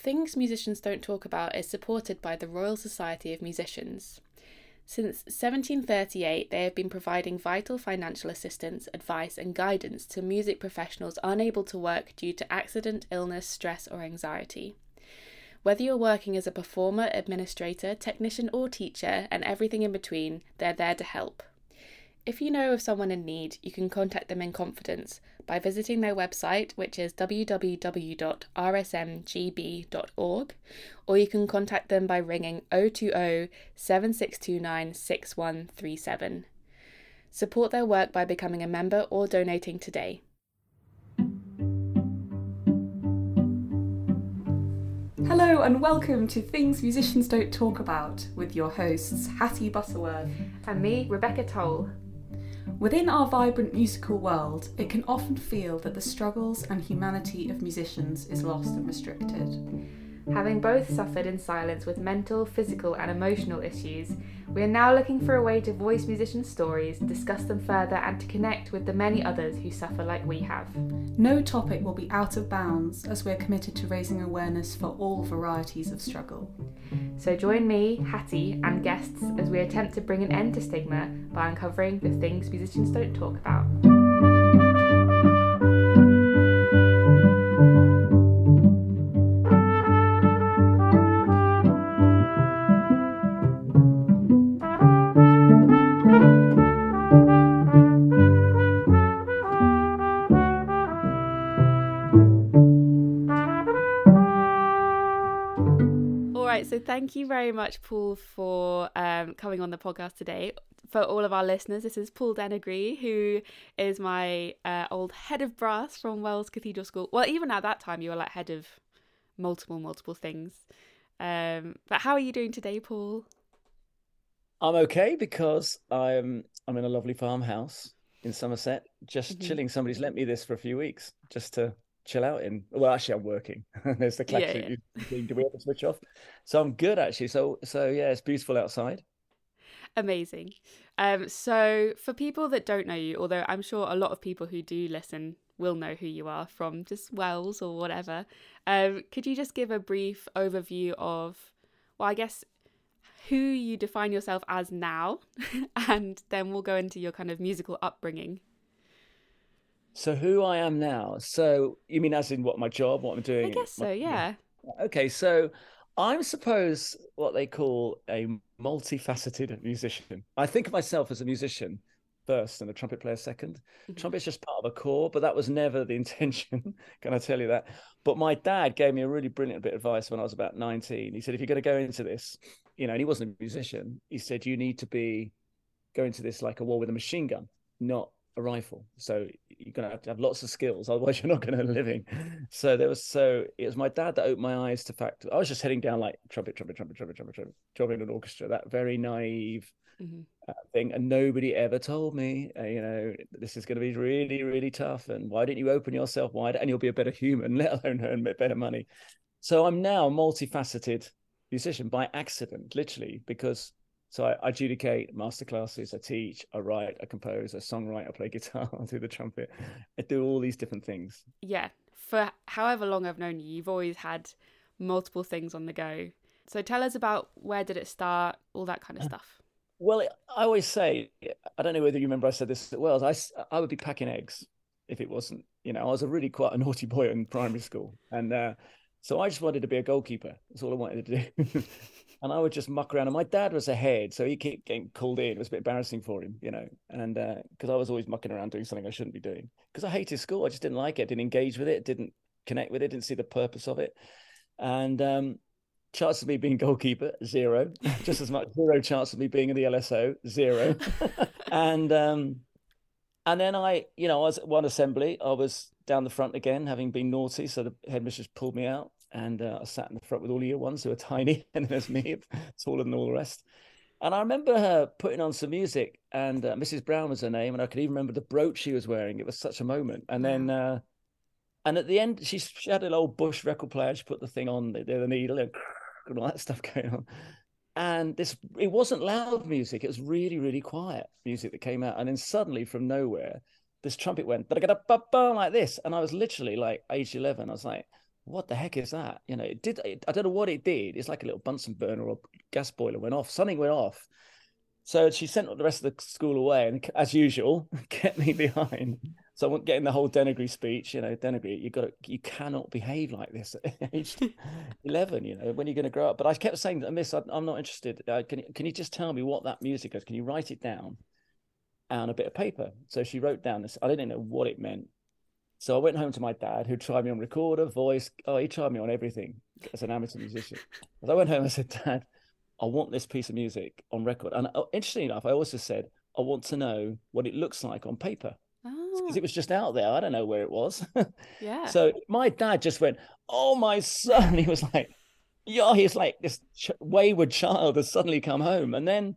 Things Musicians Don't Talk About is supported by the Royal Society of Musicians. Since 1738, they have been providing vital financial assistance, advice, and guidance to music professionals unable to work due to accident, illness, stress, or anxiety. Whether you're working as a performer, administrator, technician, or teacher, and everything in between, they're there to help. If you know of someone in need, you can contact them in confidence by visiting their website, which is www.rsmgb.org, or you can contact them by ringing 020 7629 6137. Support their work by becoming a member or donating today. Hello and welcome to Things Musicians Don't Talk About with your hosts Hattie Butterworth and me, Rebecca Toll. Within our vibrant musical world, it can often feel that the struggles and humanity of musicians is lost and restricted. Having both suffered in silence with mental, physical, and emotional issues, we are now looking for a way to voice musicians' stories, discuss them further, and to connect with the many others who suffer like we have. No topic will be out of bounds as we're committed to raising awareness for all varieties of struggle. So join me, Hattie, and guests as we attempt to bring an end to stigma by uncovering the things musicians don't talk about. Thank you very much, Paul, for um, coming on the podcast today. For all of our listeners, this is Paul Denegri, who is my uh, old head of brass from Wells Cathedral School. Well, even at that time, you were like head of multiple, multiple things. Um, but how are you doing today, Paul? I'm okay because I'm I'm in a lovely farmhouse in Somerset, just mm-hmm. chilling. Somebody's lent me this for a few weeks just to chill out in. Well, actually, I'm working. There's the classic. Yeah, yeah. Do we have to switch off? So I'm good actually. So so yeah, it's beautiful outside. Amazing. Um, so for people that don't know you, although I'm sure a lot of people who do listen will know who you are from just Wells or whatever, um, could you just give a brief overview of, well, I guess who you define yourself as now, and then we'll go into your kind of musical upbringing. So who I am now. So you mean as in what my job, what I'm doing? I guess so, yeah. Okay, so I'm suppose what they call a multifaceted musician. I think of myself as a musician first and a trumpet player 2nd mm-hmm. Trumpet's just part of a core, but that was never the intention. Can I tell you that? But my dad gave me a really brilliant bit of advice when I was about 19. He said, if you're going to go into this, you know, and he wasn't a musician, he said, you need to be going to this like a war with a machine gun, not a rifle. So you're gonna have to have lots of skills, otherwise you're not gonna living. So there was so it was my dad that opened my eyes to fact. I was just heading down like trumpet, trumpet, trumpet, trumpet, trumpet, trumpet, jobbing an orchestra. That very naive mm-hmm. uh, thing, and nobody ever told me, uh, you know, this is going to be really, really tough. And why don't you open yourself wider, and you'll be a better human, let alone earn better money. So I'm now multifaceted musician by accident, literally, because so I, adjudicate master classes, I teach, I write, I compose, I songwrite, I play guitar, I do the trumpet, I do all these different things. Yeah. For however long I've known you, you've always had multiple things on the go. So tell us about where did it start, all that kind of uh, stuff. Well, I always say, I don't know whether you remember I said this at Wells, I, I would be packing eggs if it wasn't, you know, I was a really quite a naughty boy in primary school. And uh, so I just wanted to be a goalkeeper. That's all I wanted to do. and I would just muck around. And my dad was ahead, so he kept getting called in. It was a bit embarrassing for him, you know, and because uh, I was always mucking around doing something I shouldn't be doing because I hated school. I just didn't like it, didn't engage with it, didn't connect with it, didn't see the purpose of it. And um, chance of me being goalkeeper zero, just as much zero chance of me being in the LSO zero, and um, and then I, you know, I was at one assembly. I was down the front again, having been naughty, so the headmistress pulled me out and uh, I sat in the front with all the year ones who were tiny, and there's me, taller than all the rest. And I remember her putting on some music, and uh, Mrs. Brown was her name, and I could even remember the brooch she was wearing. It was such a moment. And then, uh, and at the end, she, she had an old Bush record player. She put the thing on, the, the needle, and, and all that stuff going on. And this, it wasn't loud music. It was really, really quiet music that came out. And then suddenly, from nowhere, this trumpet went da da da ba ba like this, and I was literally like age eleven. I was like, what the heck is that? You know, it did. It, I don't know what it did. It's like a little Bunsen burner or gas boiler went off. Something went off. So she sent the rest of the school away, and as usual, kept me behind. So I'm getting the whole Denegri speech. You know, Denegri, you got to, you cannot behave like this at age 11. You know, when you're going to grow up. But I kept saying, Miss, I'm not interested. Uh, can can you just tell me what that music is? Can you write it down on a bit of paper? So she wrote down this. I didn't know what it meant. So I went home to my dad, who tried me on recorder, voice. Oh, he tried me on everything as an amateur musician. As I went home, I said, Dad, I want this piece of music on record. And uh, interestingly enough, I also said, I want to know what it looks like on paper. Because oh. it was just out there. I don't know where it was. yeah. So my dad just went, Oh, my son. He was like, Yeah, he's like this wayward child has suddenly come home. And then,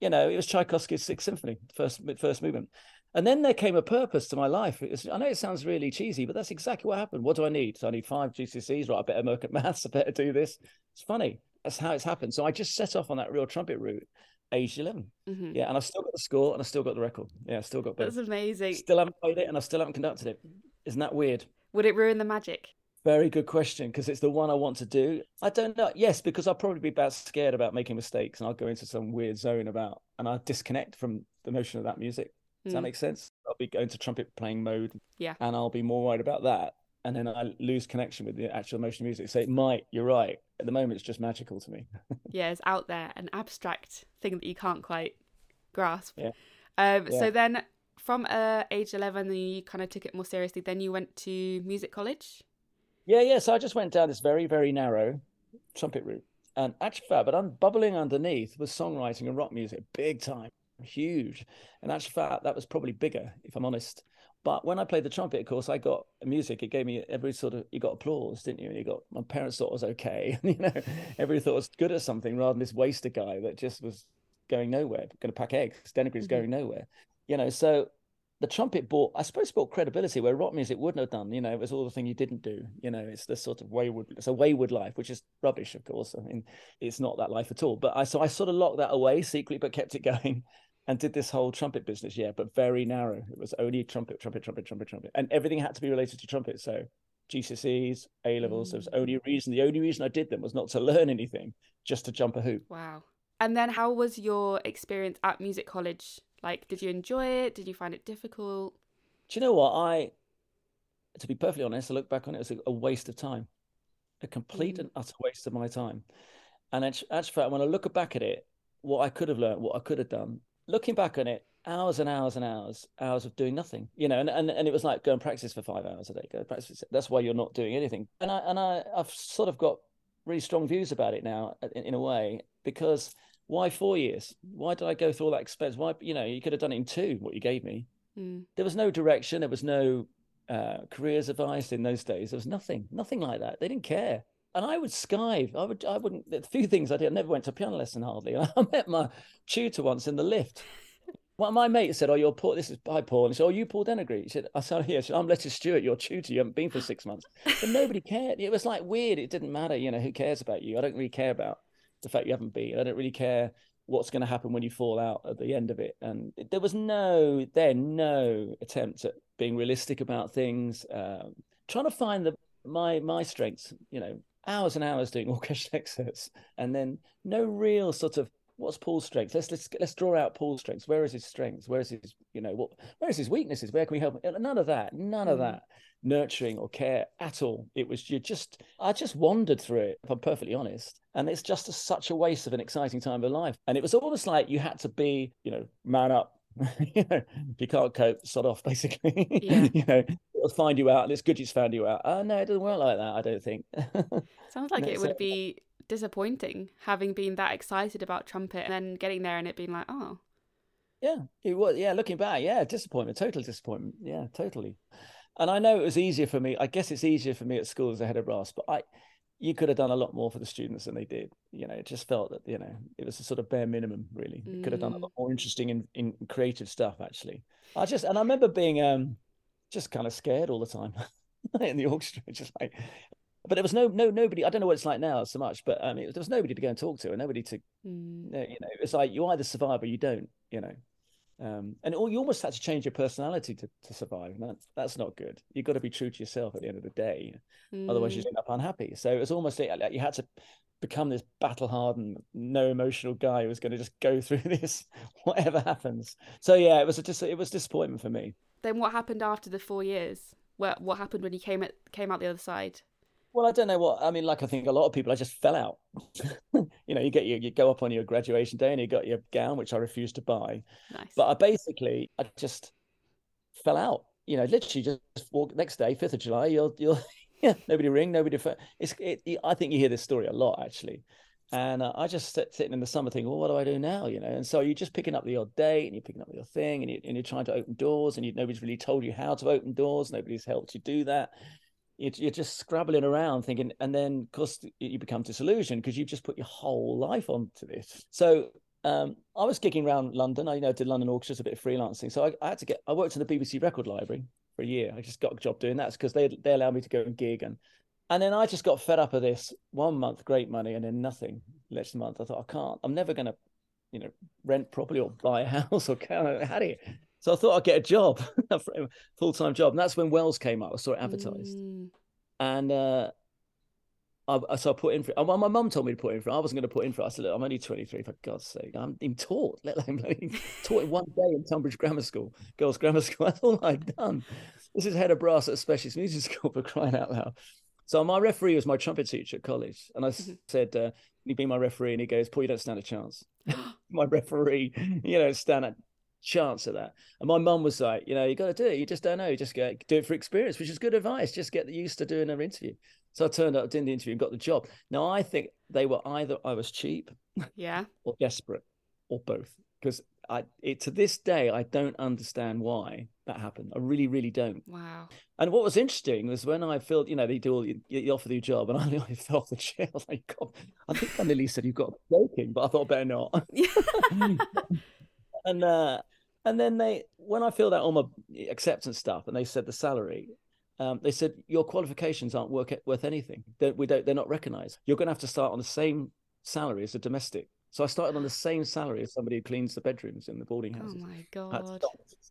you know, it was Tchaikovsky's Sixth Symphony, first, first movement. And then there came a purpose to my life. Was, I know it sounds really cheesy, but that's exactly what happened. What do I need? So I need five GCSEs, right? I better work at maths. I better do this. It's funny. That's how it's happened. So I just set off on that real trumpet route, aged 11. Mm-hmm. Yeah. And I've still got the score and I still got the record. Yeah. I still got both. That's amazing. Still haven't played it and I still haven't conducted it. Isn't that weird? Would it ruin the magic? Very good question because it's the one I want to do. I don't know. Yes, because I'll probably be about scared about making mistakes and I'll go into some weird zone about and I'll disconnect from the notion of that music. Does mm. that make sense? I'll be going to trumpet playing mode. Yeah. And I'll be more worried about that. And then I lose connection with the actual emotional music. So it might, you're right. At the moment, it's just magical to me. yeah, it's out there, an abstract thing that you can't quite grasp. Yeah. Um, yeah. So then from uh, age 11, you kind of took it more seriously. Then you went to music college? Yeah, yeah. So I just went down this very, very narrow trumpet route. And actually, but I'm bubbling underneath was songwriting and rock music, big time huge. And actually, fact, that was probably bigger, if I'm honest. But when I played the trumpet, of course, I got music. It gave me every sort of you got applause, didn't you? And you got my parents thought it was okay. you know, everybody thought it was good at something rather than this waster guy that just was going nowhere, going to pack eggs. Denegri's mm-hmm. going nowhere. You know, so the trumpet bought, I suppose, bought credibility where rock music wouldn't have done. You know, it was all the thing you didn't do. You know, it's this sort of wayward, it's a wayward life, which is rubbish, of course. I mean, it's not that life at all. But I, so I sort of locked that away secretly, but kept it going and did this whole trumpet business, yeah, but very narrow. It was only trumpet, trumpet, trumpet, trumpet, trumpet, and everything had to be related to trumpet. So GCSEs, A levels. Mm. There was only a reason. The only reason I did them was not to learn anything, just to jump a hoop. Wow. And then, how was your experience at music college? Like, did you enjoy it? Did you find it difficult? Do you know what I? To be perfectly honest, I look back on it as a, waste of time, a complete mm. and utter waste of my time. And actually, when I look back at it, what I could have learned, what I could have done, looking back on it, hours and hours and hours, hours of doing nothing, you know, and, and, and it was like go and practice for five hours a day, go practice. That's why you're not doing anything. And I, and I, I've sort of got really strong views about it now in, in a way, because why four years? Why did I go through all that expense? Why, you know, you could have done it in two, what you gave me. Mm. There was no direction. There was no uh, careers advice in those days. There was nothing, nothing like that. They didn't care and I would skive. I would, I wouldn't. A few things I did. I never went to piano lesson hardly. I met my tutor once in the lift. Well, my mate said, "Oh, you're Paul. This is by Paul." And he said, "Oh, you Paul Denegri." He said, "I said, yeah." Said, "I'm Letty Stewart, your tutor. You haven't been for six months." But nobody cared. It was like weird. It didn't matter. You know, who cares about you? I don't really care about the fact you haven't been. I don't really care what's going to happen when you fall out at the end of it. And there was no then no attempt at being realistic about things. Um, trying to find the my my strengths. You know, hours and hours doing orchestral excerpts, and then no real sort of what's Paul's strengths? Let's let's let's draw out Paul's strengths. Where is his strengths? Where is his you know what? Where is his weaknesses? Where can we help? Him? None of that. None of mm. that nurturing or care at all. It was you just I just wandered through it. If I'm perfectly honest, and it's just a, such a waste of an exciting time of life. And it was almost like you had to be you know man up. you know, if you can't cope, sod off, basically. Yeah. you know, find you out, and it's good it's found you out. Oh no, it doesn't work like that. I don't think. Sounds like it would be disappointing having been that excited about trumpet and then getting there and it being like, oh. Yeah, it was. Yeah, looking back, yeah, disappointment, total disappointment. Yeah, totally. And I know it was easier for me. I guess it's easier for me at school as a head of brass, but I, you could have done a lot more for the students than they did. You know, it just felt that you know it was a sort of bare minimum. Really, mm. could have done a lot mm. more interesting and in, in creative stuff. Actually, I just and I remember being um just kind of scared all the time in the orchestra, just like. But there was no no nobody. I don't know what it's like now so much, but um, it, there was nobody to go and talk to, and nobody to, mm. you know, it's like you either survive or you don't. You know, Um, and all, you almost had to change your personality to, to survive. And that's, that's not good. You've got to be true to yourself at the end of the day. Mm. Otherwise, you mm. end up unhappy. So it was almost like you had to become this battle hardened, no emotional guy who was going to just go through this, whatever happens. So yeah, it was a dis- it was disappointment for me. Then what happened after the four years? What what happened when you came at, came out the other side? Well, I don't know what I mean. Like I think a lot of people, I just fell out. you know, you get your, you go up on your graduation day and you got your gown, which I refused to buy. Nice. But I basically, I just fell out. You know, literally just walk next day, fifth of July. You'll you'll yeah, nobody ring, nobody. It's it, I think you hear this story a lot actually. And uh, I just sit, sitting in the summer thinking, well, what do I do now? You know, and so you're just picking up the odd date and you're picking up your thing and, you, and you're trying to open doors and you, nobody's really told you how to open doors. Nobody's helped you do that you're just scrabbling around thinking, and then of course you become disillusioned because you've just put your whole life onto this. So um, I was gigging around London. I you know did London orchestras, a bit of freelancing. So I, I, had to get. I worked in the BBC Record Library for a year. I just got a job doing that because they they allowed me to go and gig and and then I just got fed up of this. One month, great money, and then nothing. Next month, I thought I can't. I'm never gonna, you know, rent properly or buy a house or how do you? So I thought I'd get a job, a full time job, and that's when Wells came up. I saw it advertised, mm. and uh, I, so I put in for it. And my mum told me to put in for it. I wasn't going to put in for it. I said, Look, I'm only 23, for God's sake. I'm even taught, let alone taught in one day in Tunbridge Grammar School, girls' grammar school. That's all I've done. This is head of brass at a specialist music school for crying out loud. So my referee was my trumpet teacher at college, and I mm-hmm. said, uh, "Can you be my referee?" And he goes, "Paul, you don't stand a chance." my referee, you know, stand a chance at that. And my mum was like, "You know, you got to do it. You just don't know. You just get do it for experience, which is good advice. Just get used to doing an interview." So I turned up, did the interview, and got the job. Now I think they were either I was cheap, yeah, or desperate, or both. Because I, it, to this day, I don't understand why that happened. I really, really don't. Wow. And what was interesting was when I filled, you know, they do all, you, you offer the job, and I nearly fell off the chair. I like, God, I think I nearly said you've got joking, but I thought better not. and uh, and then they, when I filled out all my acceptance stuff, and they said the salary, um, they said your qualifications aren't work, worth anything. They're, we don't, they're not recognised. You're going to have to start on the same salary as a domestic. So I started on the same salary as somebody who cleans the bedrooms in the boarding oh houses. Oh my god!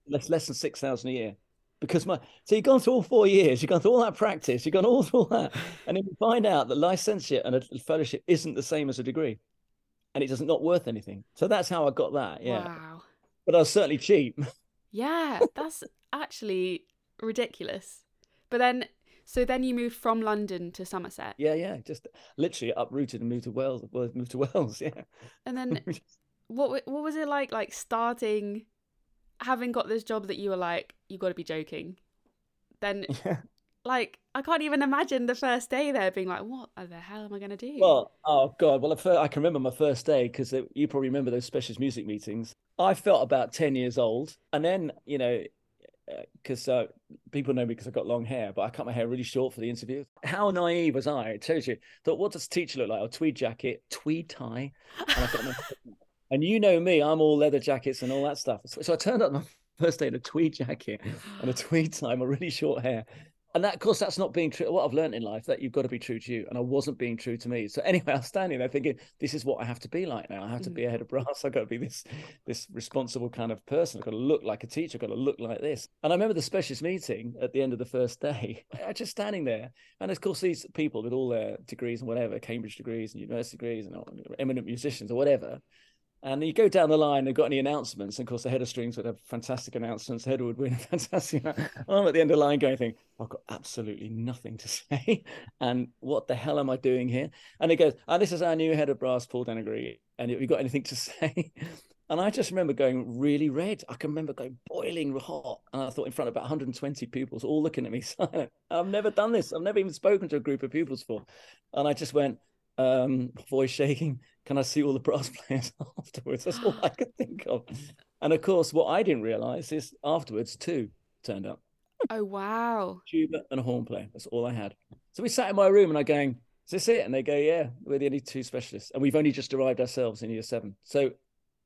Less less than six thousand a year, because my so you've gone through all four years, you've gone through all that practice, you've gone all through all that, and then you find out that licentiate and a fellowship isn't the same as a degree, and it doesn't not worth anything. So that's how I got that. Yeah. Wow. But I was certainly cheap. Yeah, that's actually ridiculous. But then so then you moved from London to Somerset. Yeah, yeah, just literally uprooted and moved to Wells. Moved to Wells, yeah. And then, what what was it like? Like starting, having got this job that you were like, you got to be joking. Then, yeah. like, I can't even imagine the first day there being like, what the hell am I going to do? Well, oh god, well, I can remember my first day because you probably remember those specialist music meetings. I felt about ten years old, and then you know because uh, people know me because I've got long hair, but I cut my hair really short for the interview. How naive was I? It told you. Thought, what does a teacher look like? A tweed jacket, tweed tie, and I've got my, and you know me, I'm all leather jackets and all that stuff. So, so I turned up on my first day in a tweed jacket and a tweed tie, my really short hair, and that, of course, that's not being true. What I've learned in life that you've got to be true to you, and I wasn't being true to me. So anyway, I was standing there thinking, this is what I have to be like now. I have to be mm. a head of brass. I've got to be this this responsible kind of person. I've got to look like a teacher. I've got to look like this. And I remember the specialist meeting at the end of the first day. I just standing there, and of course, these people with all their degrees and whatever, Cambridge degrees and university degrees and eminent musicians or whatever, and you go down the line, they've got any announcements. And of course, the head of strings would have fantastic announcements. Head would win a fantastic. I'm at the end of the line going, think, I've got absolutely nothing to say. And what the hell am I doing here? And it goes, oh, this is our new head of brass, Paul Denegri. And have you got anything to say? And I just remember going really red. I can remember going boiling hot. And I thought in front of about 120 pupils, all looking at me silent. I've never done this. I've never even spoken to a group of pupils before. And I just went, um, voice shaking. Can I see all the brass players afterwards? That's all I could think of. And of course, what I didn't realize is afterwards, two turned up. Oh wow! Tuba and a horn player. That's all I had. So we sat in my room, and I going, "Is this it?" And they go, "Yeah, we're the only two specialists, and we've only just arrived ourselves in year seven. So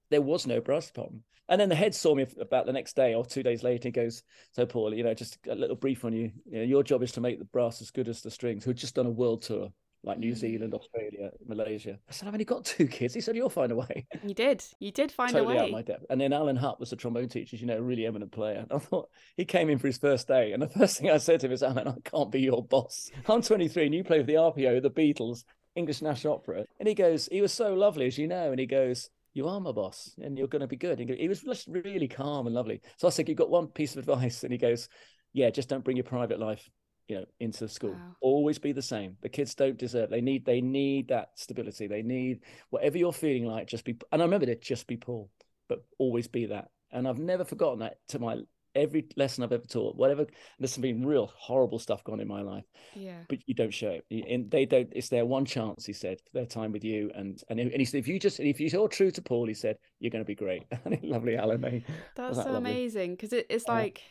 there was no brass department. And then the head saw me about the next day or two days later. He goes, "So Paul, you know, just a little brief on you. you know, your job is to make the brass as good as the strings." Who'd just done a world tour like New hmm. Zealand, Australia, Malaysia. I said, I've only got two kids. He said, You'll find a way. You did. You did find totally a way. out my depth. And then Alan Hutt was a trombone teacher, you know, a really eminent player. And I thought he came in for his first day. And the first thing I said to him is, Alan, I can't be your boss. I'm 23 and you play with the RPO, the Beatles, English National Opera. And he goes, he was so lovely, as you know. And he goes, you are my boss and you're going to be good. And he was just really calm and lovely. So I said, you've got one piece of advice. And he goes, yeah, just don't bring your private life you know into school Wow. always be the same the kids don't deserve they need they need that stability they need whatever you're feeling like just be and i remember it just be paul but always be that and i've never forgotten that to my every lesson i've ever taught whatever there's been real horrible stuff gone in my life Yeah. but you don't show it and they don't it's their one chance he said for their time with you and and, and he said if you just if you're true to paul he said you're going to be great lovely alan? That's that so lovely? amazing because it, it's Yeah. like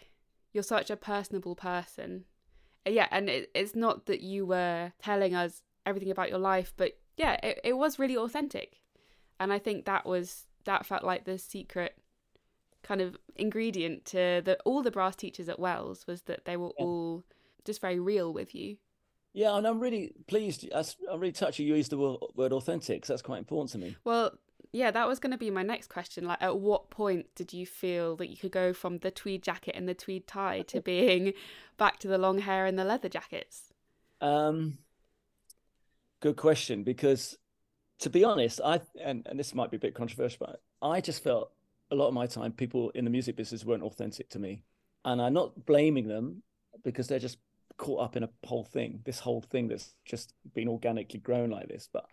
you're such a personable person. Yeah, and it, it's not that you were telling us everything about your life, but yeah, it, it was really authentic. And I think that was that felt like the secret kind of ingredient to the all the brass teachers at Wells was that they were Yeah. all just very real with you. Yeah, and I'm really pleased. I'm really touched you used the word, authentic. that's quite important to me. Well, yeah, that was going to be my next question. Like, at what point did you feel that you could go from the tweed jacket and the tweed tie to being back to the long hair and the leather jackets? Um, good question because, to be honest, I and, and this might be a bit controversial, but I just felt a lot of my time people in the music business weren't authentic to me, and I'm not blaming them because they're just caught up in a whole thing, this whole thing that's just been organically grown like this. But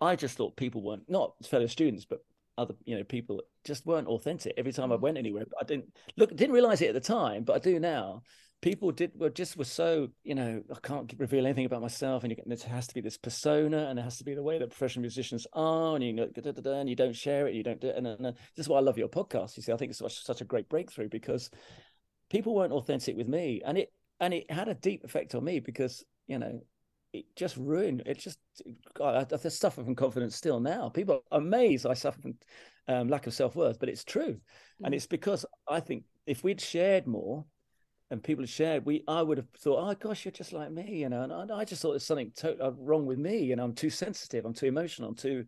I just thought people weren't not fellow students, but other you know people just weren't authentic. Every time I Mm. went anywhere, I didn't look, didn't realize it at the time, but I do now. People did were just were so you know I can't reveal anything about myself, and you, there has to be this persona, and it has to be the way that professional musicians are, and you know, da, da, da, da, and you don't share it, you don't do it, and, and, and this is why I love your podcast. You see, I think it's such, such a great breakthrough because people weren't authentic with me, and it and it had a deep effect on me because you know it just ruined it just God, I, I suffer from confidence still now people are amazed i suffer from um, lack of self-worth but it's true and Mm. it's because i think if we'd shared more and people had shared we i would have thought oh gosh you're just like me you know and i, I just thought there's something to- wrong with me you know i'm too sensitive i'm too emotional i'm too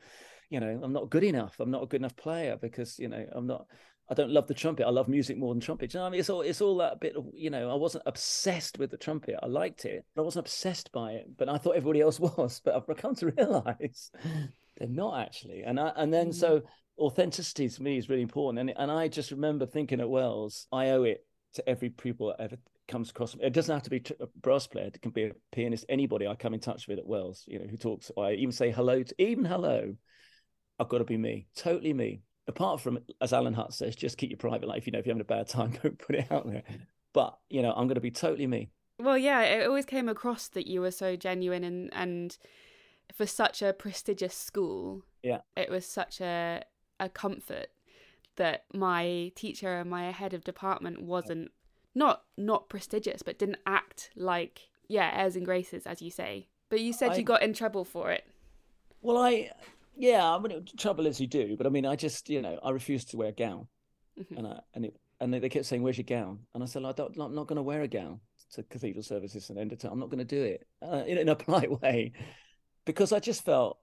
you know i'm not good enough i'm not a good enough player because you know i'm not I don't love the trumpet. I love music more than trumpet. Do you know what I mean? It's all it's all that bit of you know. I wasn't obsessed with the trumpet. I liked it, but I wasn't obsessed by it. But I thought everybody else was. But I've come to realize they're not actually. And I and then Mm. so authenticity to me is really important. And and I just remember thinking at Wells, I owe it to every pupil that ever comes across. It doesn't have to be a brass player. It can be a pianist. Anybody I come in touch with at Wells, you know, who talks. I even say hello to even hello. I've got to be me, totally me. Apart from, as Alan Hutt says, just keep your private life. You know, if you're having a bad time, don't put it out there. But you know, I'm going to be totally me. Well, yeah, it always came across that you were so genuine and and for such a prestigious school. Yeah. It was such a a comfort that my teacher and my head of department wasn't not not prestigious, but didn't act like yeah, airs and graces, as you say. But you said I- you got in trouble for it. Well, I, yeah, I mean, trouble is you do, but I mean, I just, you know, I refused to wear a gown, Mhm. and I and it and they, they kept saying, "Where's your gown?" And I said, "I don't, I'm not going to wear a gown to cathedral services and end of time. I'm not going to do it uh, in, in a polite way, because I just felt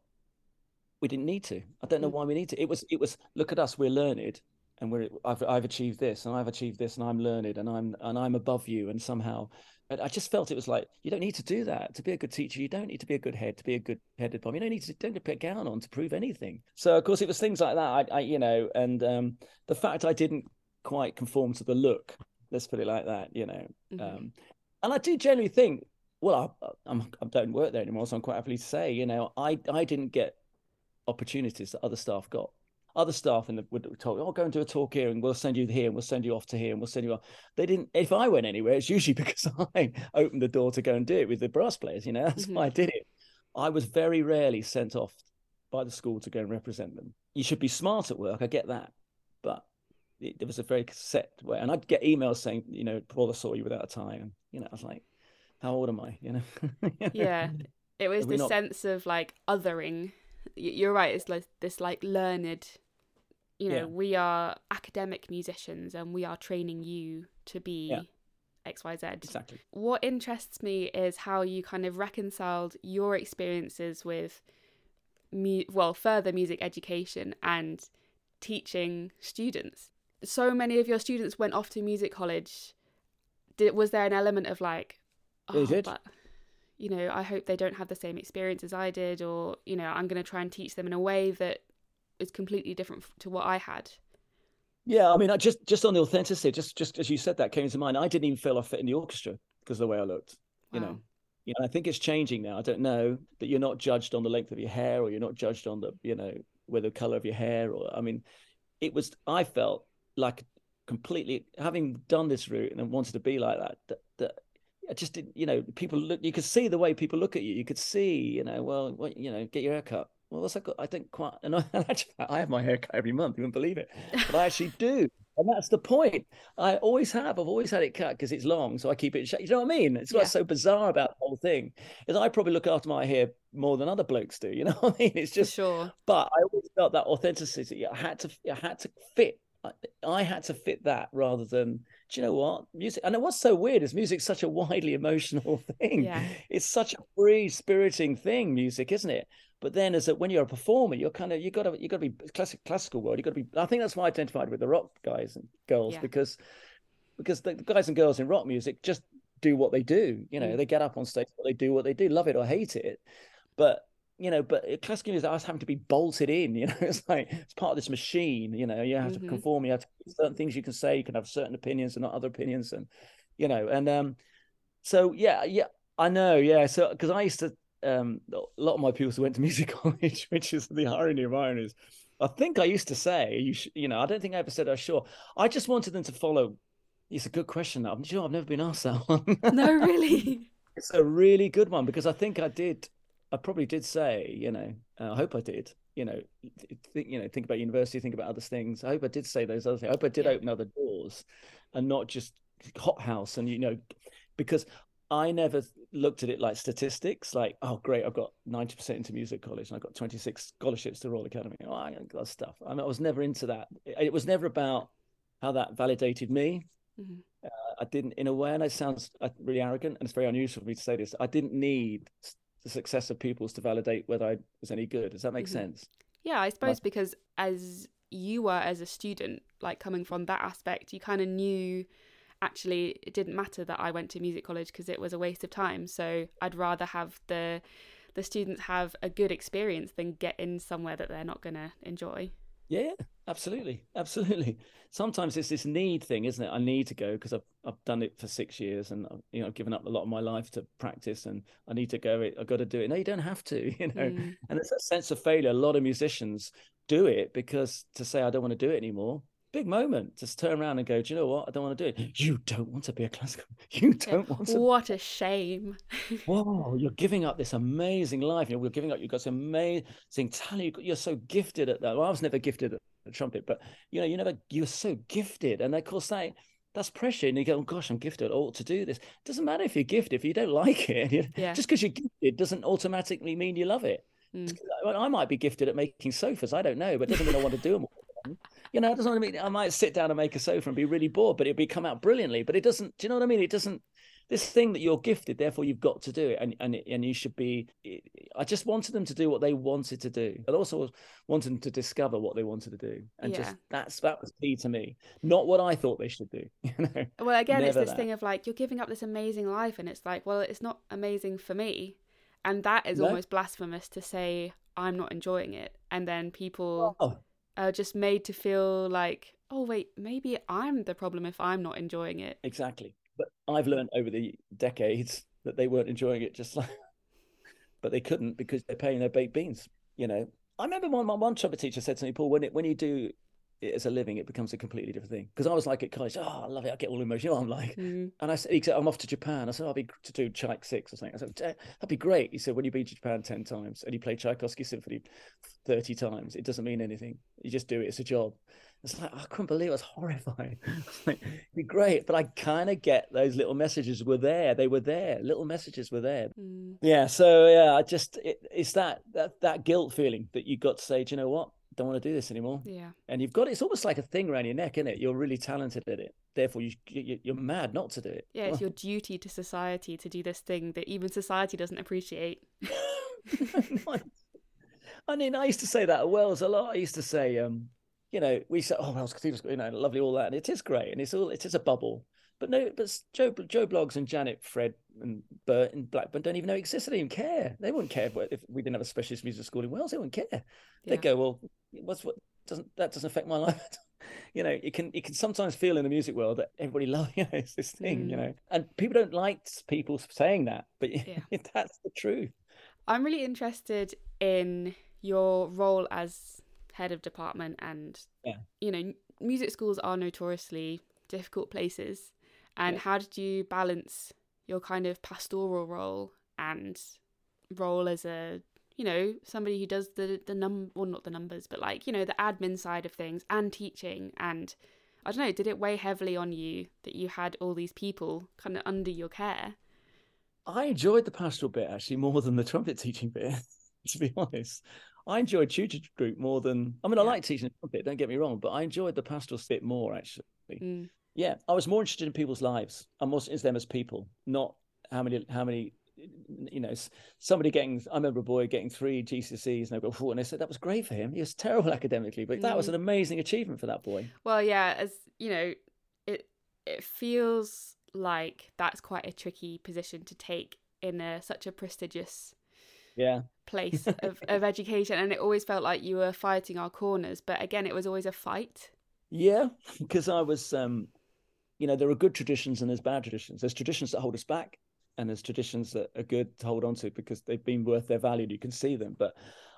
we didn't need to. I don't know Mm. why we need to. It was, it was. Look at us, we're learned, and. I've, I've achieved this, and I've achieved this, and I'm learned, and I'm, and I'm above you, and somehow. But I just felt it was like you don't need to do that to be a good teacher. You don't need to be a good head to be a good headed bomb. You don't need to don't need to put a gown on to prove anything. So of course it was things like that. I, I you know, and um, the fact I didn't quite conform to the look. Let's put it like that. You know, Mhm. um, and I do generally think, well, I, I'm, I don't work there anymore, so I'm quite happy to say, you know, I, I didn't get opportunities that other staff got. Other staff in the would told, oh, go and do a talk here, and we'll send you here, and we'll send you off to here, and we'll send you off. They didn't. If I went anywhere, it's usually because I opened the door to go and do it with the brass players. You know, that's Mhm. why I did it. I was very rarely sent off by the school to go and represent them. You should be smart at work. I get that, but it, there was a very set way. And I'd get emails saying, you know, Paul, I saw you without a tie, and you know, I was like, how old am I? You know. You know? Yeah. It was this not- sense of like othering. You're right. It's like this like learned. You know, Yeah. we are academic musicians, and we are training you to be Yeah. xyz exactly what interests me is how you kind of reconciled your experiences with mu- well further music education and teaching students so many of your students went off to music college did was there an element of like They oh, did. but you know i hope they don't have the same experience as i did or you know i'm going to try and teach them in a way that is completely different to what i had Yeah, I mean, I just just on the authenticity, just just as you said that came to mind. I didn't even feel I fit in the orchestra because of the way I looked. You know, you know, I think it's changing now. I don't know that you're not judged on the length of your hair, or you're not judged on the, you know, whether the color of your hair, or I mean, it was. I felt like completely having done this route and wanted to be like that. That, that I just didn't. You know, people look. You could see the way people look at you. You could see. You know, well, what, you know, get your hair cut. Well, what's that got? I think quite. And I, actually, I have my hair cut every month. You wouldn't believe it, but I actually do. And that's the point. I always have. I've always had it cut because it's long, so I keep it. You know what I mean? It's what's Yeah. so bizarre about the whole thing is I probably look after my hair more than other blokes do. You know what I mean? It's for just. sure But I always felt that authenticity. I had to. I had to fit. I, I had to fit that rather than. Do you know what music? And what's so weird is music's such a widely emotional thing. yeah It's such a free spiriting thing, music, isn't it? But then, as a, when you're a performer, you're kind of you got to you got to be classic classical world. You got to be. I think that's why I identified with the rock guys and girls Yeah. because because the, the guys and girls in rock music just do what they do. You know, Mm. they get up on stage, they do what they do, love it or hate it. But you know, but classical music, I was having to be bolted in. You know, it's like it's part of this machine. You know, you have Mhm. to conform. You have to certain things you can say. You can have certain opinions and not other opinions, and you know, and um, so yeah, yeah, I know, yeah. So because I used to, um, a lot of my pupils went to music college, which is the irony of ironies. I think I used to say, you, sh- you know, I don't think I ever said I was sure. I just wanted them to follow. It's a good question. I'm sure I've never been asked that one. no really It's a really good one because I think I did. I probably did say, you know, uh, I hope I did. You know, think, you know, think about university, think about other things. I hope I did say those other things. I hope I did Yeah. open other doors, and not just hothouse. And you know, because I never looked at it like statistics. Like, oh, great, I've got ninety percent into music college, and I've got twenty six scholarships to Royal Academy. Oh, I got stuff. I, mean, I was never into that. It, it was never about how that validated me. Mhm. I didn't, in a way, and it sounds uh, really arrogant, and it's very unusual for me to say this. I didn't need the success of pupils to validate whether I was any good. Does that make Mhm. sense? Yeah, I suppose because as you were as a student, like coming from that aspect, you kind of knew actually it didn't matter that I went to music college because it was a waste of time. So I'd rather have the the students have a good experience than get in somewhere that they're not going to enjoy. Yeah, yeah, absolutely, absolutely. Sometimes it's this need thing, isn't it? I need to go because I've I've done it for six years, and I've, you know, I've given up a lot of my life to practice, and I need to go. I've got to do it. No, you don't have to. You know, Mm, and it's that sense of failure. A lot of musicians do it because to say I don't want to do it anymore. Big moment. Just turn around and go. Do you know what? I don't want to do it. You don't want to be a classical. You don't want to What a shame. Whoa, you're giving up this amazing life. You know, we're giving up. You've got some amazing talent. You're so gifted at that. Well, I was never gifted at the trumpet, but you know, you never. You're so gifted, and of course, that that's pressure. And you go, oh gosh, I'm gifted. I ought to do this. It doesn't matter if you're gifted. If you don't like it, Yeah. just because you're gifted doesn't automatically mean you love it. Mm. I might be gifted at making sofas. I don't know, but it doesn't mean I want to do them. All the time. You know, it doesn't mean I might sit down and make a sofa and be really bored, but it'll be come out brilliantly. But it doesn't. Do you know what I mean? It doesn't. This thing that you're gifted, therefore you've got to do it, and and and you should be. I just wanted them to do what they wanted to do, but also wanted them to discover what they wanted to do, and Yeah. just that's that was key to me. Not what I thought they should do. You know. Well, again, it's this that. thing of like you're giving up this amazing life, and it's like, well, it's not amazing for me, and that is No. almost blasphemous to say I'm not enjoying it, and then people Oh, are just made to feel like, oh wait, maybe I'm the problem if I'm not enjoying it. Exactly. But I've learned over the decades that they weren't enjoying it just like, but they couldn't because they're paying their baked beans. You know, I remember one, one trumpet teacher said to me, Paul, when it, when you do it as a living, it becomes a completely different thing. Because I was like at college, oh, I love it. I get all emotional. I'm like, Mm. and I said, he said, I'm off to Japan. I said, I'll be to do Tchaik six or something. I said, "Eh, that'd be great. He said, when you've been to Japan 10 times and you play Tchaikovsky Symphony 30 times, it doesn't mean anything. You just do it. It's a job. It's like, I couldn't believe it. I was horrified. Like, it'd be great. But I kind of get those little messages were there. They were there. Little messages were there. Mm. Yeah. So, yeah, I just, it, it's that, that, that guilt feeling that you got to say, do you know what? Don't want to do this anymore Yeah. and you've got it's almost like a thing around your neck, isn't it? You're really talented at it. therefore you, you you're mad not to do it. Yeah, it's your duty to society to do this thing that even society doesn't appreciate. I mean, I used to say that at Wells a lot. I used to say, um, you know, we said, "Oh, Wells Cathedral's, you know, lovely, all that," and it is great, and it's all it is a bubble. But no, but Joe Joe Bloggs and Janet, Fred and Bert and Blackburn don't even know it existed. They don't even care. They wouldn't care if we didn't have a specialist music school in Wells. They wouldn't care. They'd go, well, what's what doesn't that doesn't affect my life? you know, it can you can sometimes feel in the music world that everybody loves you know, it's this thing, mm. you know, and people don't like people saying that, but yeah. that's the truth. I'm really interested in your role as head of department, and yeah. you know, music schools are notoriously difficult places and yeah. how did you balance your kind of pastoral role and role as a you know somebody who does the the num well not the numbers but like you know the admin side of things and teaching and I don't know did it weigh heavily on you that you had all these people kind of under your care I enjoyed the pastoral bit actually more than the trumpet teaching bit to be honest I enjoyed tutor group more than I mean yeah. I like teaching trumpet don't get me wrong but I enjoyed the pastoral bit more actually mm. Yeah, I was more interested in people's lives. I'm more interested in them as people, not how many how many you know somebody getting i remember a boy getting three gcse's and i go four and i said that was great for him he was terrible academically but that was an mm. amazing achievement for that boy well yeah as you know it it feels like that's quite a tricky position to take in a, such a prestigious yeah place of, of education and it always felt like you were fighting our corners but again it was always a fight yeah because i was um you know, there are good traditions and there's bad traditions. There's traditions that hold us back, and there's traditions that are good to hold on to because they've been worth their value and you can see them. But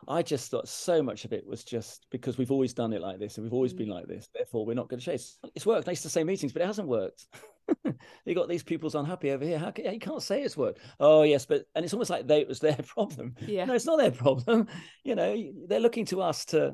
I just thought so much of it was just because we've always done it like this and we've always mm. been like this. Therefore, we're not going to change. It's worked. I used to say meetings, but it hasn't worked. you got these people's unhappy over here. How can, you can't say it's worked? Oh yes, but and it's almost like they it was their problem. Yeah. No, it's not their problem. You know, they're looking to us to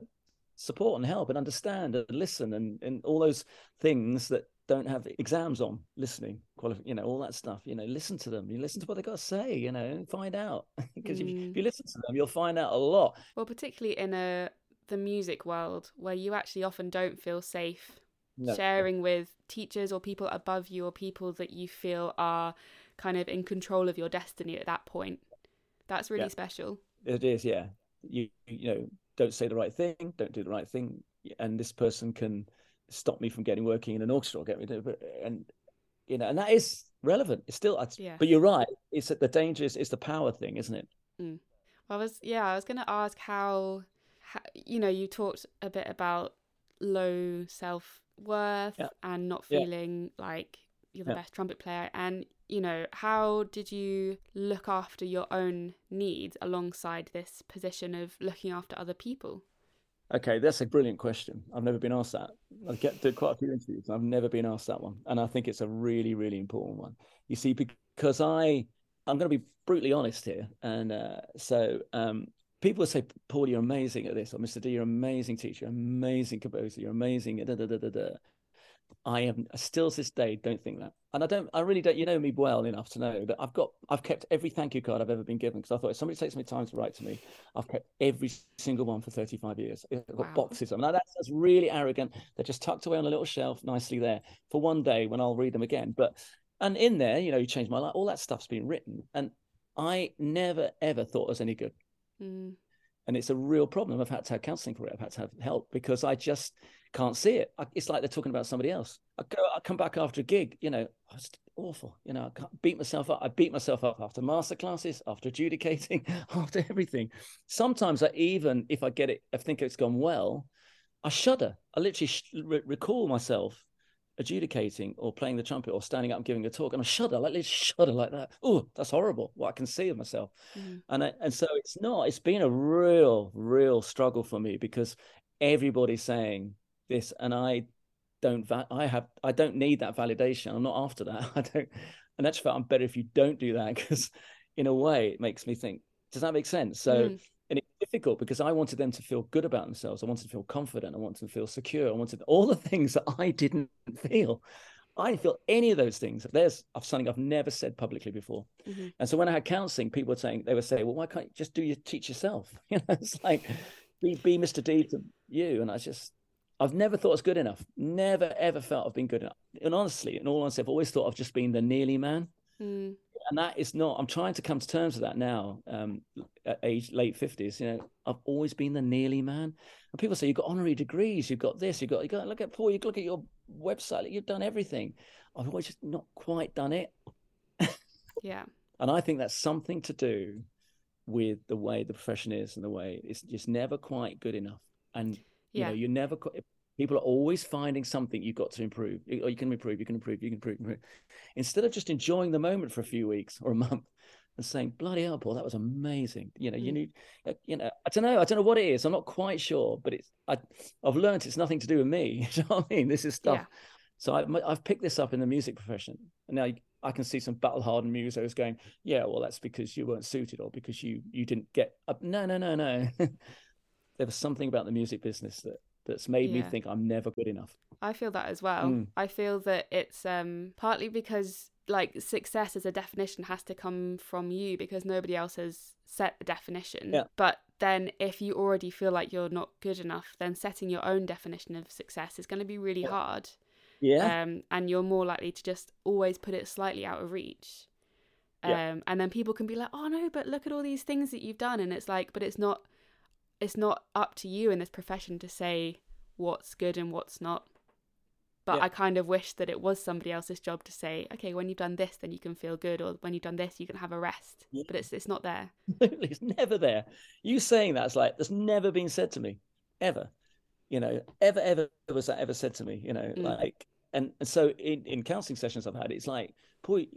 support and help and understand and listen and and all those things that don't have exams on listening qualif- you know all that stuff you know listen to them you listen to what they got to say you know find out because mm. if, you, if, you listen to them you'll find out a lot well particularly in a the music world where you actually often don't feel safe no. sharing with teachers or people above you or people that you feel are kind of in control of your destiny at that point that's really yeah. special it is yeah you you know don't say the right thing don't do the right thing and this person can stop me from getting working in an orchestra or get me to, and you know, and that is relevant. It's still, yeah. but you're right. It's that the danger is, it's the power thing, isn't it? Mm. Well, I was, yeah, I was going to ask how, how, you know, you talked a bit about low self worth yeah. and not feeling yeah. like you're the best trumpet player. And, you know, how did you look after your own needs alongside this position of looking after other people? Okay, that's a brilliant question. I've never been asked that. I get to quite a few interviews. I've never been asked that one, and I think it's a really, really important one. You see, because I, I'm going to be brutally honest here, and uh, so um, people say, "Paul, you're amazing at this," or "Mr. D, you're amazing teacher, amazing composer, you're amazing." Da, da, da, da, da. I am still to this day don't think that, and I don't. I really don't. You know me well enough to know that I've got. I've kept every thank you card I've ever been given because I thought if somebody takes me time to write to me, I've kept every single one for thirty five years. I've got wow. boxes of them. Now that's, that's really arrogant. They're just tucked away on a little shelf nicely there for one day when I'll read them again. But and in there, you know, you changed my life. All that stuff's been written, and I never ever thought it was any good. Mm. And it's a real problem. I've had to have counselling for it. I've had to have help because I just can't see it. It's like they're talking about somebody else. I go, I come back after a gig, you know, oh, it's awful. You know, I can't beat myself up. I beat myself up after master classes, after adjudicating, after everything. Sometimes I even, if I get it, I think it's gone well, I shudder. I literally sh- re- recall myself adjudicating or playing the trumpet or standing up and giving a talk, and I shudder, like literally shudder like that. Oh, that's horrible. What I can see of myself, mm-hmm. and I, and so it's not. It's been a real, real struggle for me because everybody's saying this and i don't va- i have i don't need that validation i'm not after that i don't and that's why i'm better if you don't do that because in a way it makes me think does that make sense so mm. Difficult because i wanted them to feel good about themselves i wanted to feel confident i wanted to feel secure i wanted all the things that i didn't feel I didn't feel any of those things. There's something I've never said publicly before. Mm-hmm. And so when I had counseling, people were saying, they were saying, well, why can't you just do your teach yourself? You know, it's like, be, be Mr. D to you. And I just, I've never thought it's good enough. Never ever felt I've been good enough. And honestly, in all honesty, I've always thought I've just been the nearly man. Mm. And that is not. I'm trying to come to terms with that now. Um, at age late fifties, you know, I've always been the nearly man. And people say you've got honorary degrees, you've got this, you've got. You got look at Paul. You look at your website. You've done everything. I've always just not quite done it. Yeah. And I think that's something to do with the way the profession is and the way it's just never quite good enough. And you know, you're never people are always finding something you've got to improve. You- Or you can improve, you can improve, you can improve, improve. Instead of just enjoying the moment for a few weeks or a month and saying, "Bloody hell, Paul, that was amazing." You know, you Mm. need, uh, you know, I don't know, I don't know what it is. I'm not quite sure, but it's I, I've learned it's nothing to do with me. you know what I mean? This is stuff. Yeah. So I, I've picked this up in the music profession, and now I can see some battle hardened musos going, "Yeah, well, that's because you weren't suited, or because you you didn't get up." No, no, no, no. there was something about the music business that that's made me think I'm never good enough. I feel that as well. Mm. I feel that it's um partly because like success as a definition has to come from you because nobody else has set the definition. Yeah. But then if you already feel like you're not good enough, then setting your own definition of success is going to be really Yeah. hard. Yeah, Um and you're more likely to just always put it slightly out of reach. Um Yeah. and then people can be like, "Oh no, but look at all these things that you've done." And it's like, but it's not it's not up to you in this profession to say what's good and what's not. But Yeah. I kind of wish that it was somebody else's job to say, okay, when you've done this, then you can feel good, or when you've done this, you can have a rest. Yeah. But it's it's not there. It's never there. You saying that's like that's never been said to me, ever. You know, ever, ever was that ever said to me? You know, Mm. like, and, and so in, in counseling sessions I've had, it's like, boy,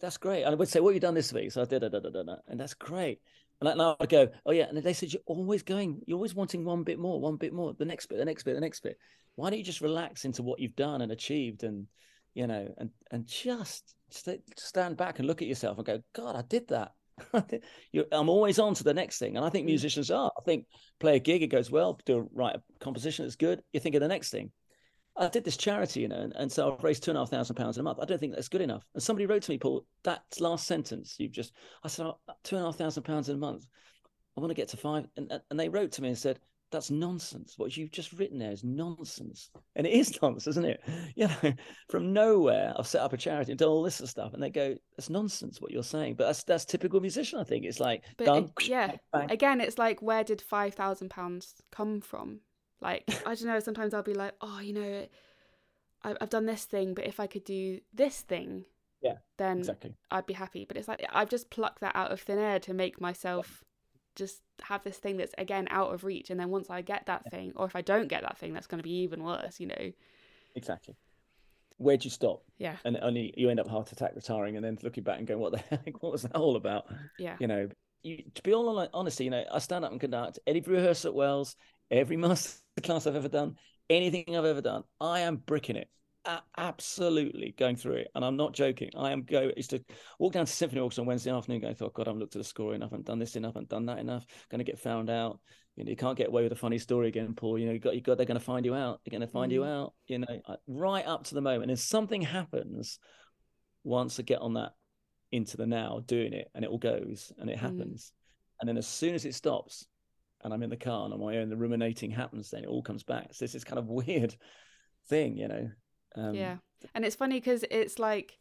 that's great. And I would say, what have you done this week? So I did, da, da, da, da, and that's great. And I- now I go, oh yeah, and they said you're always going, you're always wanting one bit more, one bit more, the next bit, the next bit, the next bit. Why don't you just relax into what you've done and achieved, and you know, and and just st- stand back and look at yourself and go, God, I did that. I'm always on to the next thing, and I think Mm. musicians are. I think play a gig, it goes well. Do a, write a composition that's good. You think of the next thing. I did this charity, you know, and, and so I've raised two and a half thousand pounds a month. I don't think that's good enough. And somebody wrote to me, Paul, that last sentence you've just, I said, oh, two and a half thousand pounds in a month. I want to get to five. And, and they wrote to me and said, that's nonsense. What you've just written there is nonsense. And it is nonsense, isn't it? You know, from nowhere, I've set up a charity and done all this sort of stuff. And they go, that's nonsense what you're saying. But that's that's typical musician, I think. It's like, But done. it- yeah, bang. again, it's like, where did five thousand pounds come from? Like, I don't know. Sometimes I'll be like, oh, you know, I- I've done this thing, but if I could do this thing, Yeah, then Exactly. I'd be happy. But it's like I've just plucked that out of thin air to make myself just have this thing that's again out of reach. And then once I get that thing, or if I don't get that thing, that's going to be even worse. You know? Exactly. Where'd you stop? Yeah, And only you end up heart attack retiring and then looking back and going, what the heck? What was that all about? yeah, you know, you, to be all hon- honest, you know, I stand up and conduct every rehearsal at Wells, every master class I've ever done, anything I've ever done. I am bricking it, A- absolutely going through it, and I'm not joking. I am go. Used to walk down to Symphony Orchestra on Wednesday afternoon, going, "Oh God, I haven't looked at the score enough, haven't done this enough, haven't done that enough. Going to get found out. You know, you can't get away with a funny story again, Paul. You know, you got, you got. They're going to find you out. They're going to find you mm. out. You know, uh, right up to the moment, and something happens once I get on that into the now doing it and it all goes and it happens and then as soon as it stops and i'm in the car and on my own the ruminating happens then it all comes back so it's this kind of weird thing you know um, yeah. And it's funny because it's like,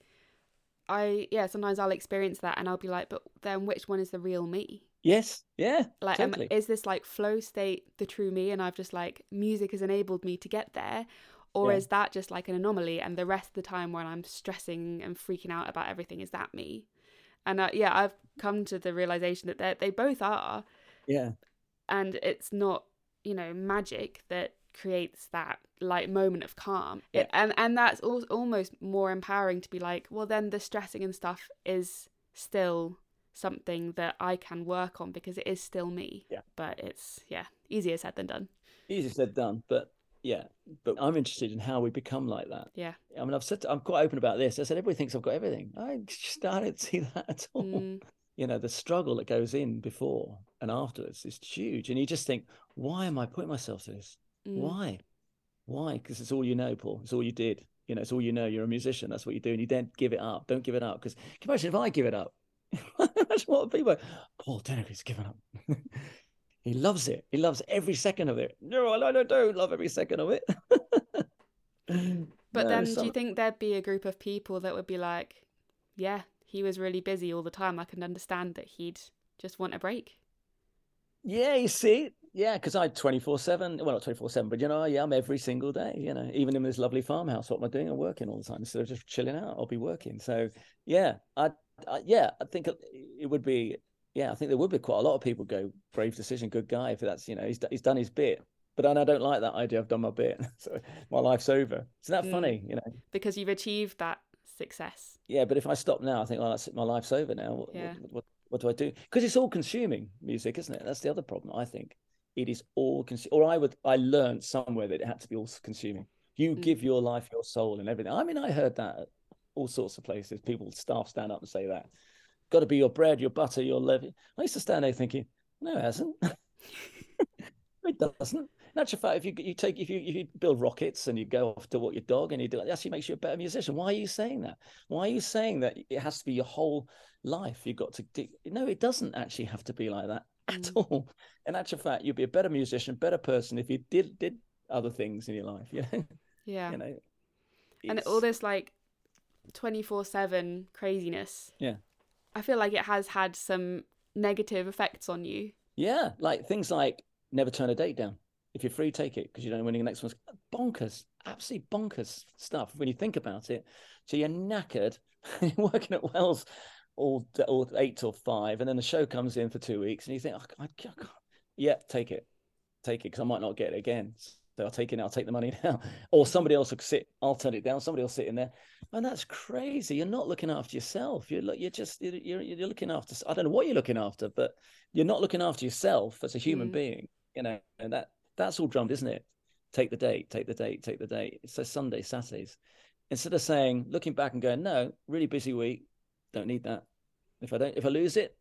I yeah. Sometimes I'll experience that, and I'll be like, but then which one is the real me? yes yeah Like, totally is this like flow state the true me, and I've just like music has enabled me to get there, or Yeah. is that just like an anomaly, and the rest of the time when I'm stressing and freaking out about everything, is that me? And uh, yeah, I've come to the realization that they they both are, yeah and it's not you know magic that creates that like moment of calm Yeah. It- and and that's al- almost more empowering to be like well then the stressing and stuff is still something that i can work on because it is still me Yeah. but it's yeah easier said than done easier said than done but yeah but i'm interested in how we become like that yeah i mean i've said i'm quite open about this i said everybody thinks i've got everything i just I don't see that at all Mm, you know the struggle that goes in before and afterwards is huge and you just think why am i putting myself through this mm, Why? Why? Because it's all you know, Paul. It's all you did. You know, it's all you know. You're a musician. That's what you do. And you don't give it up. Don't give it up. Because imagine if I give it up? Imagine what people, Paul Denegri's given up. he loves it. He loves every second of it. No, I don't, don't love every second of it. but no, then, some... do you think there'd be a group of people that would be like, "Yeah, he was really busy all the time. I can understand that he'd just want a break." Yeah, you see, yeah, because I twenty four seven. Well, not twenty four seven, but you know, yeah, I'm every single day. You know, even in this lovely farmhouse, what am I doing? I'm working all the time instead of just chilling out. I'll be working. So yeah, I, I yeah, I think it would be. Yeah, I think there would be quite a lot of people go brave decision, good guy. If that's you know he's he's done his bit, but I don't like that idea. I've done my bit, so my life's over. Isn't that mm. funny? You know, because you've achieved that success. Yeah, but if I stop now, I think, well, that's my life's over now. Yeah. What, what, what do I do? Because it's all consuming music, isn't it? That's the other problem. I think it is all consuming. Or I would, I learned somewhere that it had to be all consuming. You mm. give your life, your soul, and everything. I mean, I heard that all sorts of places. People, staff stand up and say that. Got to be your bread, your butter, your liver. I used to stand there thinking, no, it hasn't. it doesn't. In actual fact, if you you take if you if you build rockets and you go off to what your dog and you do it, it actually makes you a better musician. Why are you saying that? Why are you saying that it has to be your whole life? You've got to do... no, it doesn't actually have to be like that at mm. all. In actual fact, you'd be a better musician, better person if you did did other things in your life. You know? Yeah. You know. And all this like twenty four seven craziness. Yeah. I feel like it has had some negative effects on you. Yeah, like things like never turn a date down. If you're free, take it because you don't know when the next one's bonkers, absolutely bonkers stuff when you think about it. So you're knackered, working at Wells all, all eight till five, and then the show comes in for two weeks, and you think, oh, I, I yeah, take it, take it because I might not get it again. So I'll take it now, I'll take the money now. Or somebody else will sit, I'll turn it down, somebody will sit in there. And that's crazy. You're not looking after yourself. You're you're just you're you're looking after I don't know what you're looking after, but you're not looking after yourself as a human mm. being. You know, and that that's all drummed, isn't it? Take the date, take the date, take the date. So Sunday, Saturdays. Instead of saying, looking back and going, no, really busy week, don't need that. If I don't, if I lose it,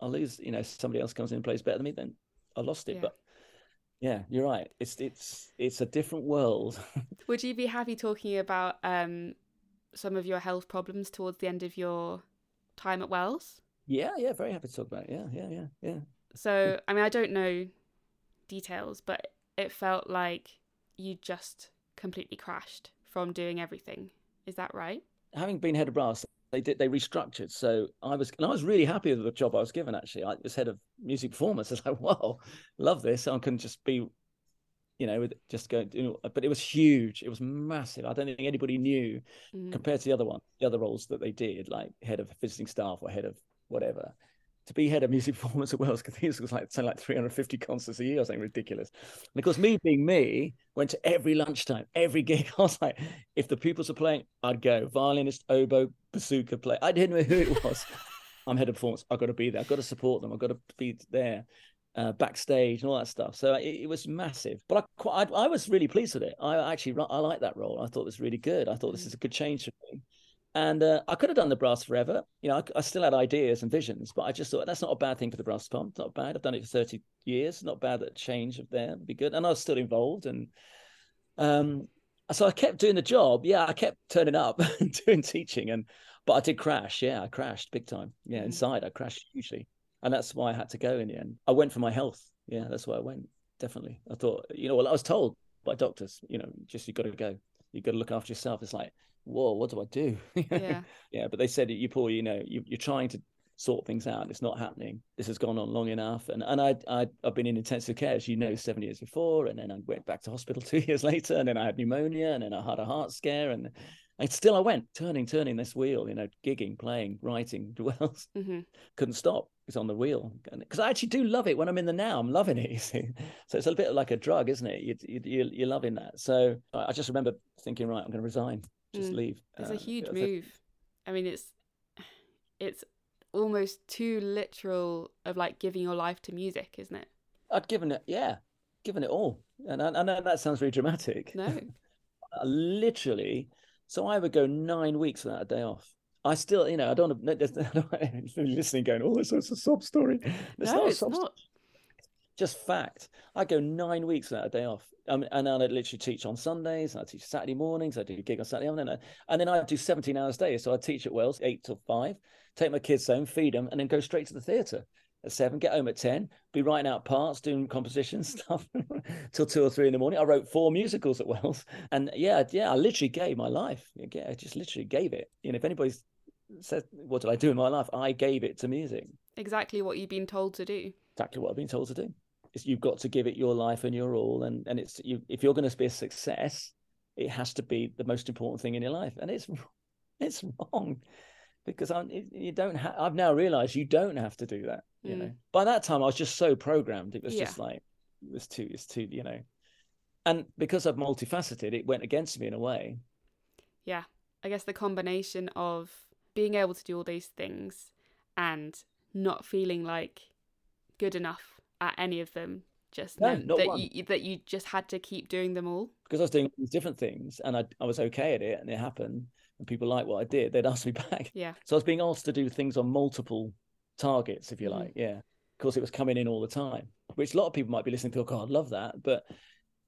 I'll lose. You know, somebody else comes in and plays better than me, then I lost it. Yeah. But yeah, you're right. It's it's it's a different world. Would you be happy talking about um, some of your health problems towards the end of your time at Wells? Yeah, yeah, very happy to talk about it. Yeah, yeah, yeah, yeah. So, I mean, I don't know details, but it felt like you just completely crashed from doing everything. Is that right? Having been head of brass, they did they restructured. So I was and I was really happy with the job I was given. Actually, I was head of music performance. I was like, wow, love this. I can just be, you know, with just go. But it was huge. It was massive. I don't think anybody knew mm. compared to the other one, the other roles that they did, like head of visiting staff or head of whatever to be head of music performance at Wells Cathedral was like something like 350 concerts a year or something ridiculous. And of course, me being me, went to every lunchtime, every gig. I was like, if the pupils are playing, I'd go. Violinist, oboe, bazooka play. I didn't know who it was. I'm head of performance. I've got to be there. I've got to support them. I've got to be there. Uh, backstage and all that stuff. So it, it was massive, but I, quite, I, I was really pleased with it. I actually I like that role. I thought it was really good. I thought this mm. is a good change for me. And uh, I could have done the brass forever. You know, I, I, still had ideas and visions, but I just thought that's not a bad thing for the brass pump. Not bad. I've done it for 30 years. Not bad that change of there would be good. And I was still involved. And um, so I kept doing the job. Yeah, I kept turning up and doing teaching. And but I did crash. Yeah, I crashed big time. Yeah, mm-hmm. inside I crashed hugely. And that's why I had to go in the end. I went for my health. Yeah, that's why I went. Definitely. I thought, you know, well, I was told by doctors, you know, just you got to go. You got to look after yourself. It's like whoa, what do I do? yeah. yeah. But they said, you poor, you know, you, you're trying to sort things out. It's not happening. This has gone on long enough. And and I I I've been in intensive care, as you know, seven years before, and then I went back to hospital two years later, and then I had pneumonia, and then I had a heart scare, and and still I went turning, turning this wheel, you know, gigging, playing, writing, dwells. Mm-hmm. Couldn't stop. It's on the wheel because I actually do love it when I'm in the now. I'm loving it. You see, so it's a bit like a drug, isn't it? You, you, you're loving that. So I just remember thinking, right, I'm going to resign just mm. leave. It's uh, a huge move. I mean, it's it's almost too literal of like giving your life to music, isn't it? I'd given it, yeah, given it all, and I, I know that sounds very dramatic. No, literally. So I would go nine weeks without a day off. I still, you know, I don't to listening, going, "Oh, this is a sob story." It's no, not it's not. Just fact. I go nine weeks without a day off. Um, and I literally teach on Sundays. I teach Saturday mornings. I do a gig on Saturday morning, and then I do 17 hours a day. So I teach at Wells eight till five, take my kids home, feed them, and then go straight to the theatre. At seven, get home at 10, be writing out parts, doing composition stuff till two or three in the morning. I wrote four musicals at Wells. And yeah, yeah, I literally gave my life. Yeah, I just literally gave it. You know, if anybody's said, what did I do in my life? I gave it to music. Exactly what you've been told to do. Exactly what I've been told to do. Is you've got to give it your life and your all. And, and it's, you, if you're going to be a success, it has to be the most important thing in your life. And it's, it's wrong because I'm, you don't have, I've now realized you don't have to do that. You mm. know, by that time I was just so programmed. It was yeah. just like, it was too, it's too, you know, and because I'm multifaceted, it went against me in a way. Yeah. I guess the combination of being able to do all these things and not feeling like good enough at any of them just no, that one. you that you just had to keep doing them all because I was doing these different things and I I was okay at it and it happened and people liked what I did, they'd ask me back. Yeah. So I was being asked to do things on multiple targets, if you mm. like. Yeah. Of course, it was coming in all the time, which a lot of people might be listening to. Oh, God, I love that. But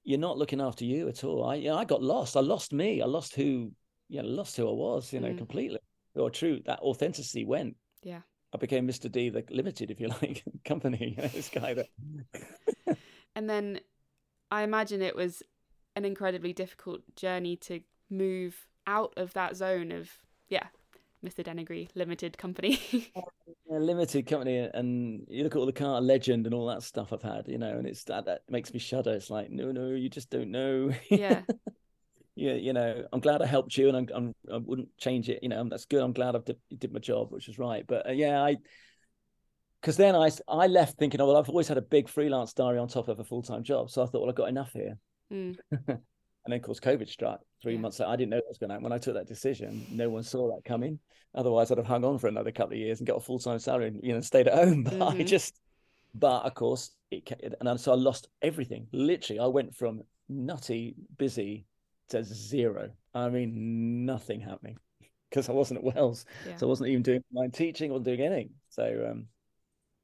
you're not looking after you at all. I, you know, I got lost. I lost me. I lost who, you know, lost who I was, you know, mm. completely. Or true, that authenticity went. Yeah. I became Mr. D, the limited, if you like, company. You know, this guy that. and then I imagine it was an incredibly difficult journey to move out of that zone of yeah Mr. Denegri Limited Company. yeah, limited company, and you look at all the car legend and all that stuff I've had, you know, and it's that that makes me shudder. It's like, no, no, you just don't know. Yeah. yeah, you know, I'm glad I helped you, and I'm, I'm I wouldn't change it. You know, that's good. I'm glad I did, did my job, which was right. But uh, yeah, I because then I I left thinking, oh well, I've always had a big freelance diary on top of a full time job, so I thought, well, I've got enough here. Mm. And then, of course, COVID struck three yeah. months later. I didn't know what was going to happen. When I took that decision, no one saw that coming. Otherwise, I'd have hung on for another couple of years and got a full time salary and, you know, stayed at home. But mm-hmm. I just, but of course, it, and so I lost everything. Literally, I went from nutty, busy to zero. I mean, nothing happening because I wasn't at Wells. Yeah. So I wasn't even doing my teaching or doing anything. So um,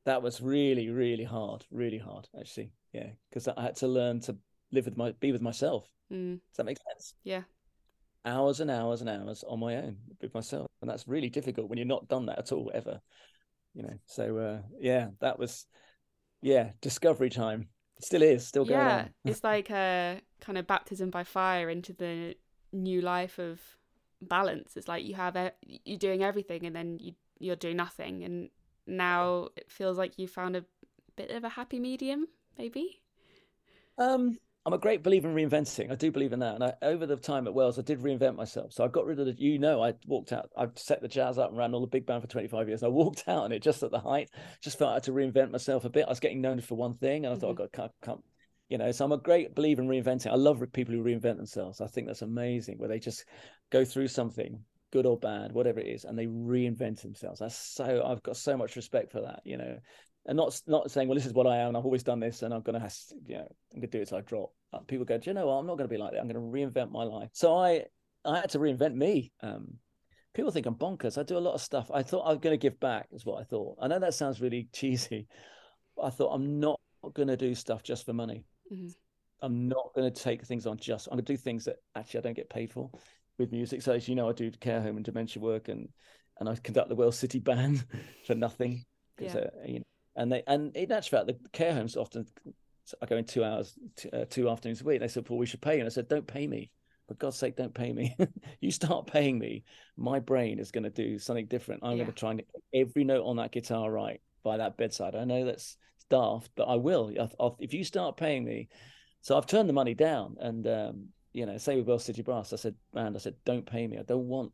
that was really, really hard, really hard, actually. Yeah. Because I had to learn to live with my, be with myself Mm. Does that make sense? Yeah. Hours and hours and hours on my own with myself, and that's really difficult when you're not done that at all ever. You know. So uh, yeah, that was yeah discovery time. still is still going yeah, on. it's like a kind of baptism by fire into the new life of balance. It's like you have a, you're doing everything, and then you you're doing nothing, and now it feels like you found a bit of a happy medium, maybe. Um, I'm a great believer in reinventing. I do believe in that. And I, over the time at Wells, I did reinvent myself. So I got rid of the, you know, I walked out, I set the jazz up and ran all the big band for 25 years. I walked out on it just at the height, just felt I had to reinvent myself a bit. I was getting known for one thing and I thought, mm-hmm. I got to come, you know, so I'm a great believer in reinventing. I love people who reinvent themselves. I think that's amazing where they just go through something, good or bad, whatever it is, and they reinvent themselves. That's so, I've got so much respect for that, you know and not not saying, well, this is what I am, and I've always done this, and I'm gonna have, to, you know, I'm gonna do it till I drop. People go, do you know what? I'm not gonna be like that. I'm gonna reinvent my life. So I I had to reinvent me. Um, people think I'm bonkers. I do a lot of stuff. I thought I'm gonna give back, is what I thought. I know that sounds really cheesy. I thought I'm not gonna do stuff just for money. Mm-hmm. I'm not gonna take things on just. I'm gonna do things that actually I don't get paid for with music. So as you know, I do care home and dementia work, and and I conduct the Wells City Band for nothing. Yeah. Uh, you know, and they and in actual fact, the care homes often are going in two hours, two, uh, two afternoons a week. They said, "Well, we should pay you." And I said, "Don't pay me." For God's sake, don't pay me. you start paying me, my brain is going to do something different. I'm yeah. going to try and get every note on that guitar right by that bedside. I know that's daft, but I will. I'll, if you start paying me, so I've turned the money down. And um, you know, say with Wells City Brass, I said, "Man, I said, don't pay me. I don't want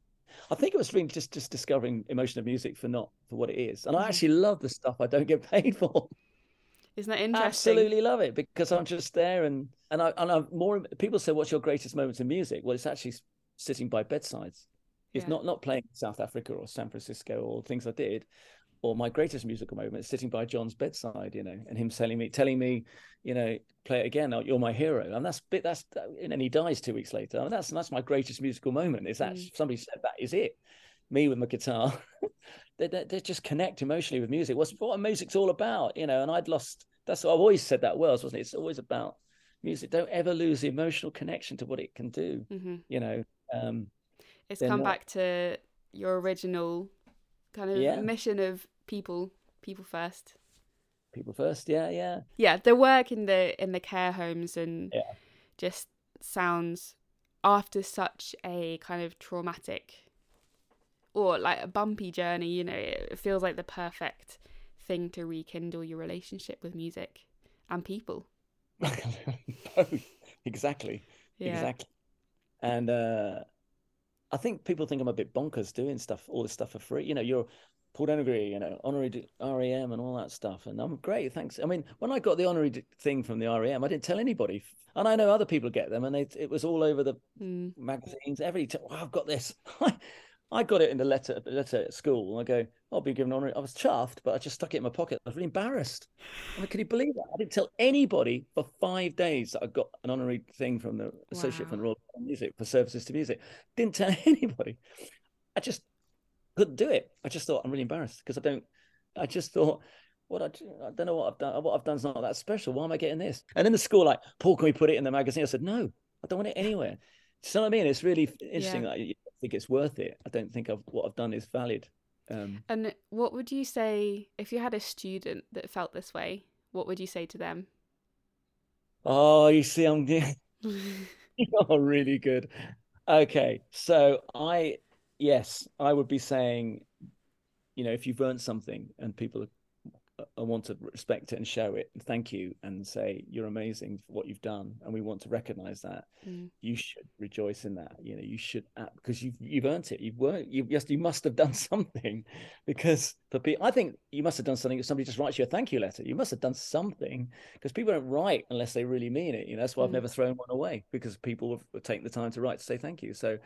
I think it was really just just discovering emotion of music for not for what it is, and I mm-hmm. actually love the stuff I don't get paid for. Isn't that interesting? Absolutely love it because I'm just there, and and I and I'm more. People say, "What's your greatest moments in music?" Well, it's actually sitting by bedsides. It's yeah. not not playing South Africa or San Francisco or things I did or my greatest musical moment is sitting by John's bedside, you know, and him telling me, telling me, you know, play it again. You're my hero, and that's bit. That's and then he dies two weeks later. I mean, that's that's my greatest musical moment. Is that mm. somebody said that is it? Me with my guitar, they, they, they just connect emotionally with music. What's what music's all about, you know? And I'd lost. That's what I've always said that Wells wasn't it? It's always about music. Don't ever lose the emotional connection to what it can do. Mm-hmm. You know. Um, it's come not... back to your original kind of yeah. mission of people, people first. people first. Yeah, yeah, Yeah, the work in the in the care homes and Yeah. just sounds after such a kind of traumatic or like a bumpy journey, you know, it feels like the perfect thing to rekindle your relationship with music and people. both exactly, Yeah. exactly. And uh, I think people think I'm a bit bonkers doing stuff, all this stuff for free. You know, you're Paul Denegri, you know, honorary RAM and all that stuff. And I'm great, thanks. I mean, when I got the honorary thing from the RAM, I didn't tell anybody. And I know other people get them, and they, it was all over the Mm. magazines. Every time, oh, I've got this. I got it in the letter letter at school. And I go, I'll be given an honorary. I was chuffed, but I just stuck it in my pocket. I was really embarrassed. I mean, can you believe that? I didn't tell anybody for five days that I got an honorary thing from the Associate from the Royal Music for services to music. Didn't tell anybody. I just couldn't do it. I just thought I'm really embarrassed because I don't. I just thought. What I, do- I don't know what I've done. What I've done's not that special. Why am I getting this? And in the school, like, Paul, can we put it in the magazine? I said, no, I don't want it anywhere. Do you know what I mean? It's really interesting. Yeah. Like, think it's worth it. I don't think I've, what I've done is valid. Um, And what would you say if you had a student that felt this way? What would you say to them? oh, you see, I'm You're really good. Okay, so I, yes, I would be saying, you know, if you've earned something and people uh, want to respect it and show it, and thank you, and say you're amazing for what you've done, and we want to recognize that. Mm. You should rejoice in that. You know, you should because you've you've earned it. You've worked. You yes, you must have done something because for people, I think you must have done something. If somebody just writes you a thank you letter, you must have done something because people don't write unless they really mean it. You know, that's why I've Mm. never thrown one away because people have, have taken the time to write to say thank you. So,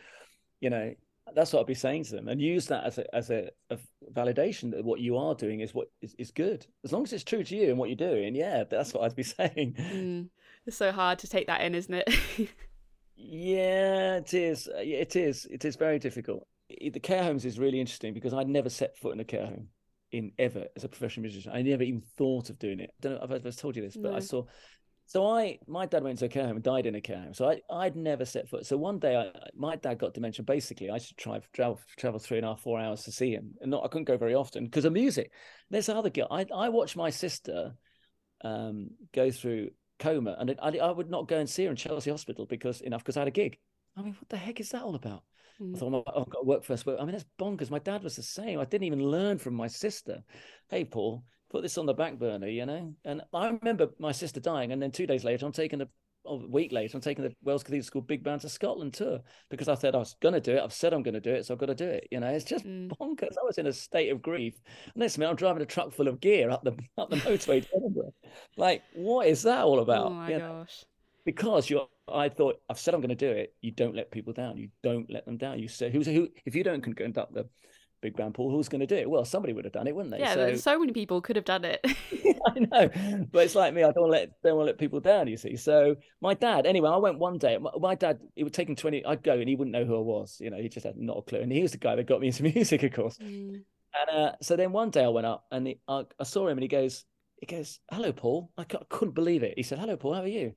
you know, that's what I'd be saying to them, and use that as a as a, a validation that what you are doing is what is, is good. As long as it's true to you and what you're doing, yeah, that's what I'd be saying. Mm. It's so hard to take that in, isn't it? Yeah, it is. Uh, yeah, It is. It is very difficult. The care homes is really interesting because I'd never set foot in a care home in ever as a professional musician. I never even thought of doing it. I don't know if I've ever told you this, but I saw. So I, my dad went to a care home and died in a care home. So I, I'd never set foot. So one day, I, my dad got dementia. Basically, I should try travel, travel three and a half, four hours to see him, and not I couldn't go very often because of music. There's other girl. I, I watched my sister, um, go through coma, and I, I would not go and see her in Chelsea Hospital because enough because I had a gig. I mean, what the heck is that all about? I Mm. thought, oh, I've got to work first. I mean, that's bonkers. My dad was the same. I didn't even learn from my sister. Hey, Paul, put this on the back burner, you know? And I remember my sister dying. And then two days later, I'm taking the, a week later, I'm taking the Wells Cathedral School Big Band to Scotland tour because I said I was going to do it. I've said I'm going to do it. So I've got to do it. You know, it's just Mm. bonkers. I was in a state of grief. And next minute, I'm driving a truck full of gear up the, up the motorway to Edinburgh. Like, what is that all about? Oh my You know? because you're I thought I've said I'm going to do it. You don't let people down. You don't let them down. You say who's who if you don't conduct the big band pool, who's going to do it? Well, somebody would have done it, wouldn't they? Yeah, so so many people could have done it. I know, but it's like me. I don't let don't want to let people down. You see. So my dad. Anyway, I went one day. My, my dad. It would take him twenty. I'd go and he wouldn't know who I was. You know, he just had not a clue. And he was the guy that got me into music, of course. Mm. And uh, so then one day I went up and he, I, I saw him and he goes, he goes, hello, Paul. I, I couldn't believe it. He said, hello, Paul. How are you?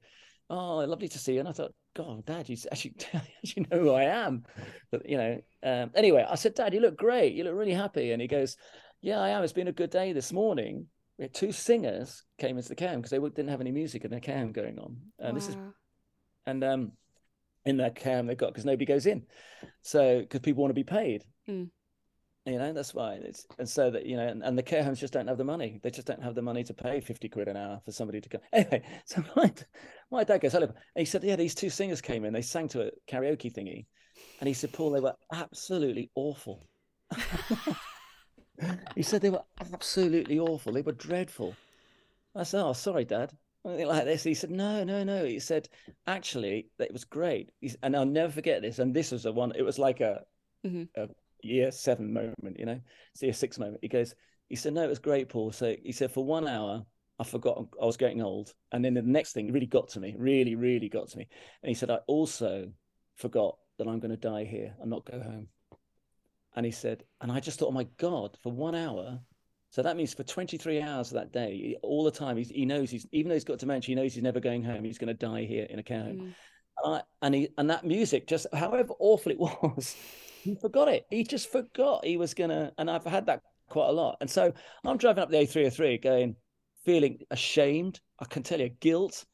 Oh, lovely to see you. And I thought, God, Dad, you actually, actually know who I am. But, you know, um, anyway, I said, Dad, you look great. You look really happy. And he goes, yeah, I am. It's been a good day this morning. We had two singers came into the cam because they didn't have any music in their cam going on. And this is and um in their cam they've got because nobody goes in so because people want to be paid Mm. You know that's why it's and so that you know and, and the care homes just don't have the money they just don't have the money to pay 50 quid an hour for somebody to come anyway so my, my dad goes hello and he said yeah these two singers came in they sang to a karaoke thingy and he said paul they were absolutely awful he said they were absolutely awful they were dreadful i said oh sorry dad Something like this. He said, "No, no, no." He said, "Actually, it was great." He's, and I'll never forget this. And this was the one. It was like a, Mhm. a year seven moment, you know, it's a year six moment. He goes, he said, "No, it was great, Paul." So he said, for one hour, I forgot I was getting old, and then the next thing really got to me, really, really got to me. And he said, "I also forgot that I'm going to die here and not go home." And he said, and I just thought, "Oh my God!" For one hour, so that means for 23 hours of that day, all the time, he's, he knows he's, even though he's got dementia, he knows he's never going home. He's going to die here in a care home. Mm. And, I, and he, and that music, just however awful it was, he forgot it. He just forgot he was to, and I've had that quite a lot. And so I'm driving up the A303 going feeling ashamed. I can tell you guilt,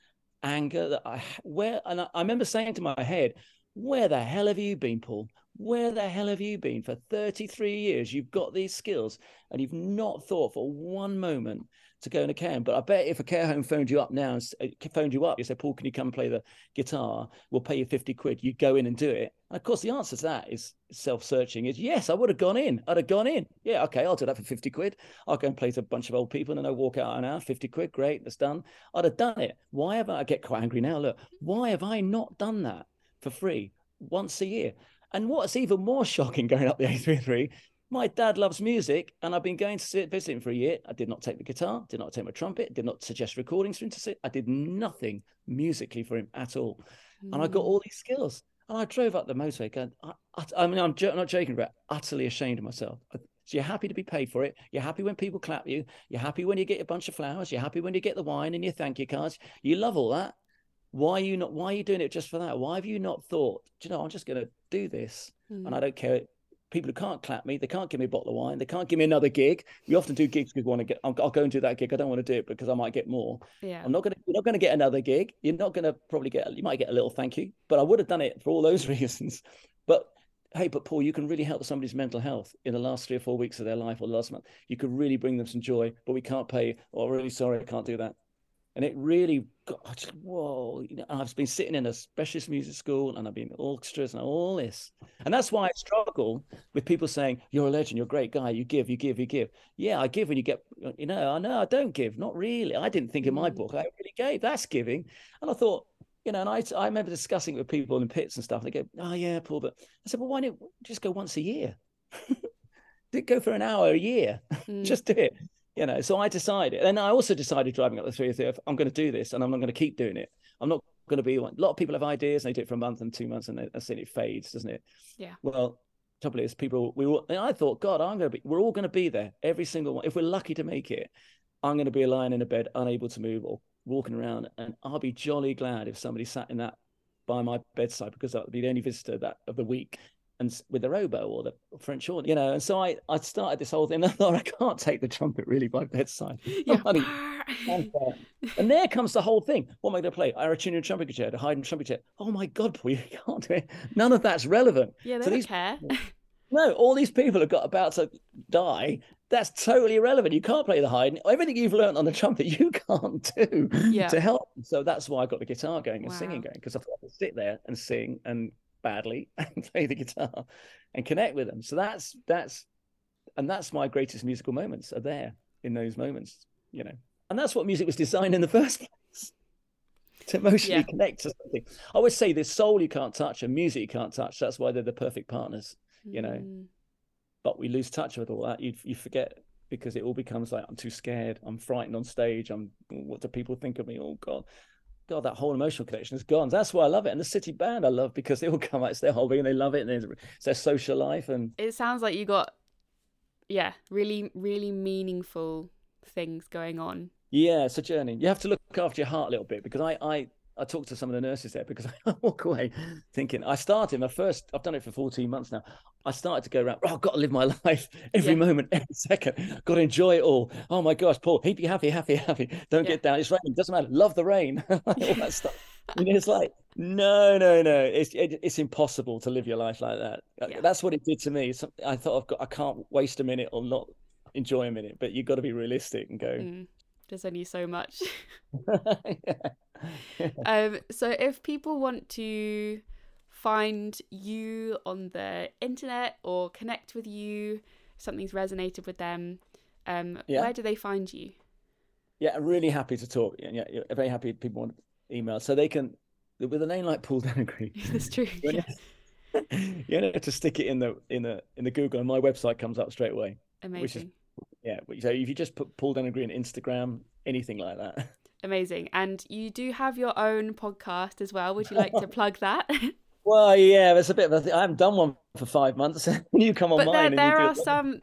anger that I where and I, I remember saying to my head, where the hell have you been, Paul? Where the hell have you been for 33 years? You've got these skills and you've not thought for one moment to go in a care home. But I bet if a care home phoned you up now, and uh, phoned you up, you said, Paul, can you come play the guitar? We'll pay you 50 quid. You'd go in and do it. And of course, the answer to that is self searching is yes, I would have gone in. I'd have gone in. Yeah, okay, I'll do that for 50 quid. I'll go and play to a bunch of old people and then I'll walk out an hour, 50 quid. Great, that's done. I'd have done it. Why have I, I get quite angry now? Look, why have I not done that for free once a year? And what's even more shocking going up the A33 my dad loves music, and I've been going to sit, visit him for a year. I did not take the guitar, did not take my trumpet, did not suggest recordings for him to sit. I did nothing musically for him at all. Mm. And I got hmm. all these skills. And I drove up the motorway going, I, I, I mean, I'm not joking about utterly ashamed of myself. So you're happy to be paid for it. You're happy when people clap you. You're happy when you get a bunch of flowers. You're happy when you get the wine and your thank you cards. You love all that. Why are you not? Why are you doing it just for that? Why have you not thought? Do you know? I'm just going to do this, mm. and I hmm. don't care people who can't clap me, they can't give me a bottle of wine, they can't give me another gig. We often do gigs because we want to get. I'll, I'll, go and do that gig. I don't want to do it because I might get more. Yeah, I'm not gonna. You're not gonna get another gig. You're not gonna probably get. You might get a little thank you, but I would have done it for all those reasons. But hey, but Paul, you can really help somebody's mental health in the last three or four weeks of their life or last month. You could really bring them some joy, but we can't pay. Oh, really sorry, I can't do that and it really got just, whoa you know i've been sitting in a specialist music school and i've been in orchestras and all this. And that's why i struggle with people saying you're a legend you're a great guy you give you give you give. Yeah i give when you get you know i know i don't give not really. I didn't think in my mm. book i really gave. That's giving. And i thought you know and i i remember discussing with people in pits and stuff and they go oh yeah paul but i said well why don't you just go once a year? Did go for an hour a year. Mm. just do it you know so i decided and i also decided driving up the 303 i'm going to do this and i'm not going to keep doing it i'm not going to be one a lot of people have ideas and they do it for a month and two months and that's it it fades doesn't it? Yeah. Well trouble is people we were, and i thought god i'm going to be we're all going to be there every single one if we're lucky to make it i'm going to be lying in a bed unable to move or walking around and i'll be jolly glad if somebody sat in that by my bedside because that would be the only visitor that of the week and with the oboe or the French horn, you know. And so I, I started this whole thing. I thought I can't take the trumpet really by bedside. Yeah. and there comes the whole thing. What am I going to play? Arutiunian trumpet concerto, Haydn trumpet concerto. Oh my God, Paul, you can't do it. None of that's relevant. Yeah, they so don't these, care. no, all these people have got about to die. That's totally irrelevant. You can't play the Haydn. Everything you've learned on the trumpet, you can't do yeah. to help. So that's why I got the guitar going and wow. singing going because I thought I could sit there and sing and badly and play the guitar and connect with them. So that's that's and that's my greatest musical moments are there in those moments, you know. And that's what music was designed in the first place. To emotionally yeah. connect to something. I always say there's soul you can't touch and music you can't touch. That's why they're the perfect partners, you know. Mm. But we lose touch with all that. You you forget because it all becomes like I'm too scared. I'm frightened on stage. I'm what do people think of me? Oh God. God, that whole emotional connection is gone. That's why I love it. And the City Band, I love because they all come out, it's their hobby and they love it. And it's their social life. And it sounds like you got, yeah, really, really meaningful things going on. Yeah, it's a journey. You have to look after your heart a little bit because I, I, I talked to some of the nurses there because I walk away thinking I started my first. I've done it for 14 months now. I started to go around. Oh, I've got to live my life every yeah. moment, every second. Got to enjoy it all. Oh my gosh, Paul, he'd be happy, happy, happy. Don't yeah. get down. It's raining. Doesn't matter. Love the rain. all that stuff. And it's like no, no, no. It's it, it's impossible to live your life like that. Uh, yeah. That's what it did to me. So I thought I've got. I can't waste a minute or not enjoy a minute. But you've got to be realistic and go. Mm, there's only so much. yeah. um, so if people want to find you on the internet or connect with you, something's resonated with them, um, yeah. where do they find you? Yeah, I'm really happy to talk. Yeah, yeah very happy people want email. So they can, with a name like Paul Denegri. That's true. you know, to stick it in the in the in the Google, and my website comes up straight away. Amazing. Which is, yeah. So if you just put Paul Denegri Instagram, anything like that. Amazing. And you do have your own podcast as well. Would you like to plug that? well, yeah, it's a bit of a th- I haven't done one for five months. you come on but mine. There, there are some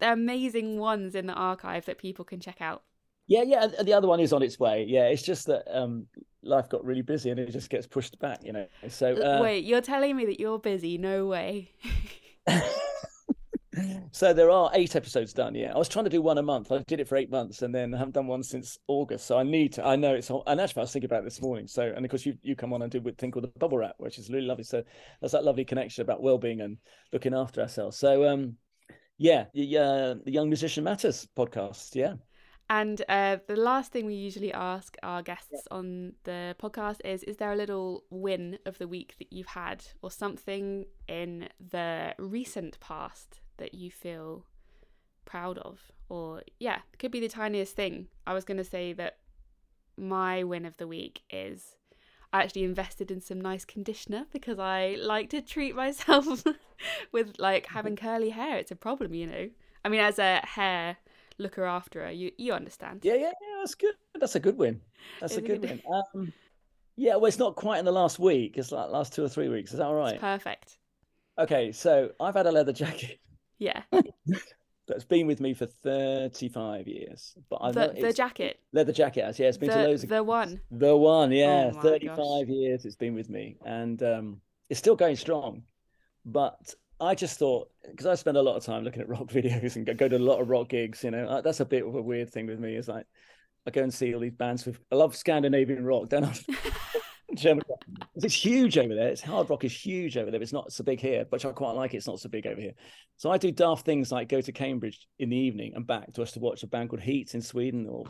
amazing ones in the archive that people can check out. Yeah, yeah. The other one is on its way. Yeah, it's just that um, life got really busy and it just gets pushed back, you know. So uh... wait, you're telling me that you're busy? No way. So there are eight episodes done. Yeah, I was trying to do one a month. I did it for eight months, and then I haven't done one since August. So I need to. I know it's. And actually, I was thinking about it this morning. So, and of course, you you come on and do a thing called the bubble wrap, which is really lovely. So that's that lovely connection about well-being and looking after ourselves. So, um, yeah, yeah, the Young Musician Matters podcast. Yeah. And uh, the last thing we usually ask our guests on the podcast is Is there a little win of the week that you've had, or something in the recent past that you feel proud of? Or, yeah, it could be the tiniest thing. I was going to say that my win of the week is I actually invested in some nice conditioner because I like to treat myself with like having curly hair. It's a problem, you know. I mean, as a hair looker after. You you understand? Yeah, yeah, yeah. That's good. That's a good win. That's a good win. Um, yeah, well, it's not quite in the last week. It's like last two or three weeks. Is that all right? It's perfect. Okay, so I've had a leather jacket. Yeah. that's been with me for 35 years. But I the, the jacket. Leather jacket yeah. It's been the, to loads of the one. The one, yeah. Oh 35 gosh. years it's been with me. And um, it's still going strong. But I just thought because I spend a lot of time looking at rock videos and go, go to a lot of rock gigs. You know, that's a bit of a weird thing with me. Is like I go and see all these bands with. I love Scandinavian rock, don't I? German rock. It's huge over there. It's hard rock is huge over there. It's not so big here, but I quite like it. It's not so big over here. So I do daft things like go to Cambridge in the evening and back to us to watch a band called Heat in Sweden, or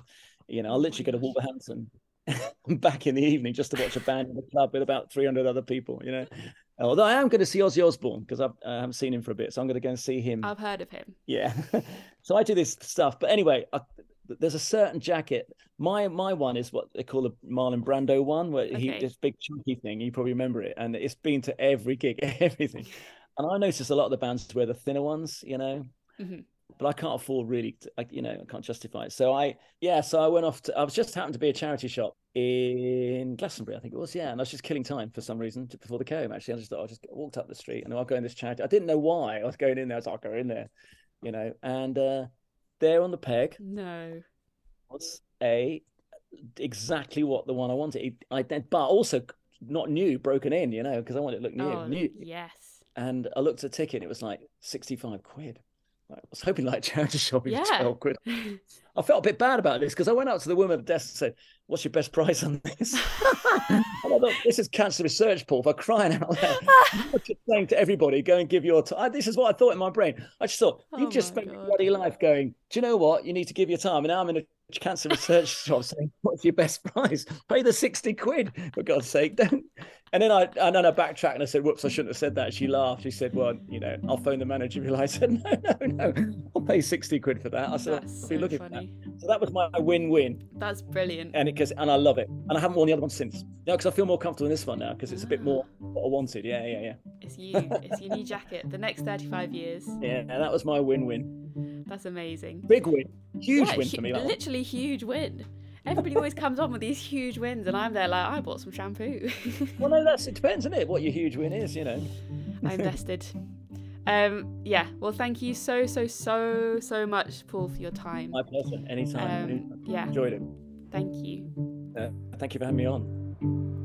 you know, I'll literally go to Wolverhampton and back in the evening just to watch a band in the club with about 300 other people. You know, although I am going to see Ozzy Osbourne because I haven't seen him for a bit, so I'm going to go and see him. I've heard of him. Yeah, so I do this stuff. But anyway, I, there's a certain jacket. My my one is what they call the Marlon Brando one, where he this big chunky thing. You probably remember it, and it's been to every gig, everything. And I notice a lot of the bands wear the thinner ones, you know. Mhm. But I can't afford really, to, like you know, I can't justify it. So I, yeah, so I went off to. I was just happened to be a charity shop in Glastonbury, I think it was, yeah. And I was just killing time for some reason before the comb. Actually, I just thought I just walked up the street and I'll go in this charity. I didn't know why I was going in there. I was like, I'll go in there, you know. And uh, there on the peg No. was a exactly what the one I wanted. It- I did, but also not new, broken in, you know, because I wanted it to look new, Oh, new. yes. And I looked at the ticket, and it was like sixty-five quid. I was hoping like charity shopping for Yeah. twelve quid. I felt a bit bad about this because I went up to the woman at the desk and said, "What's your best price on this?" and I thought, "This is cancer research, Paul. For crying out loud!" I'm just saying to everybody, "Go and give your time." This is what I thought in my brain. I just thought Oh you've just spent your bloody life going. Do you know what? You need to give your time. And now I'm in a cancer research shop saying, "What's your best price? Pay the sixty quid for God's sake." Don't. And then I and then I backtracked and I said, "Whoops, I shouldn't have said that." She laughed. She said, "Well, you know, I'll phone the manager." like." I said, "No, no, no. I'll pay sixty quid for that." I said, That's "I'll be so looking for that." So that was my win-win, That's brilliant. and it because and I love it, and I haven't worn the other one since. No, because I feel more comfortable in this one now because it's a bit more ah. what I wanted. Yeah, yeah, yeah, It's you. It's your new jacket. The next 35 years. yeah. And that was my win-win, That's amazing. big win, huge Yeah, win hu- for me. That one. literally huge win. Everybody always comes on with these huge wins, and I'm there like, I bought some shampoo. Well, no, that's it depends, isn't it? What your huge win is, you know. I invested. Um, yeah. Well, thank you so, so, so, so much, Paul, for your time. My pleasure. Anytime. Um, yeah. Enjoyed it. Thank you. Uh, thank you for having me on.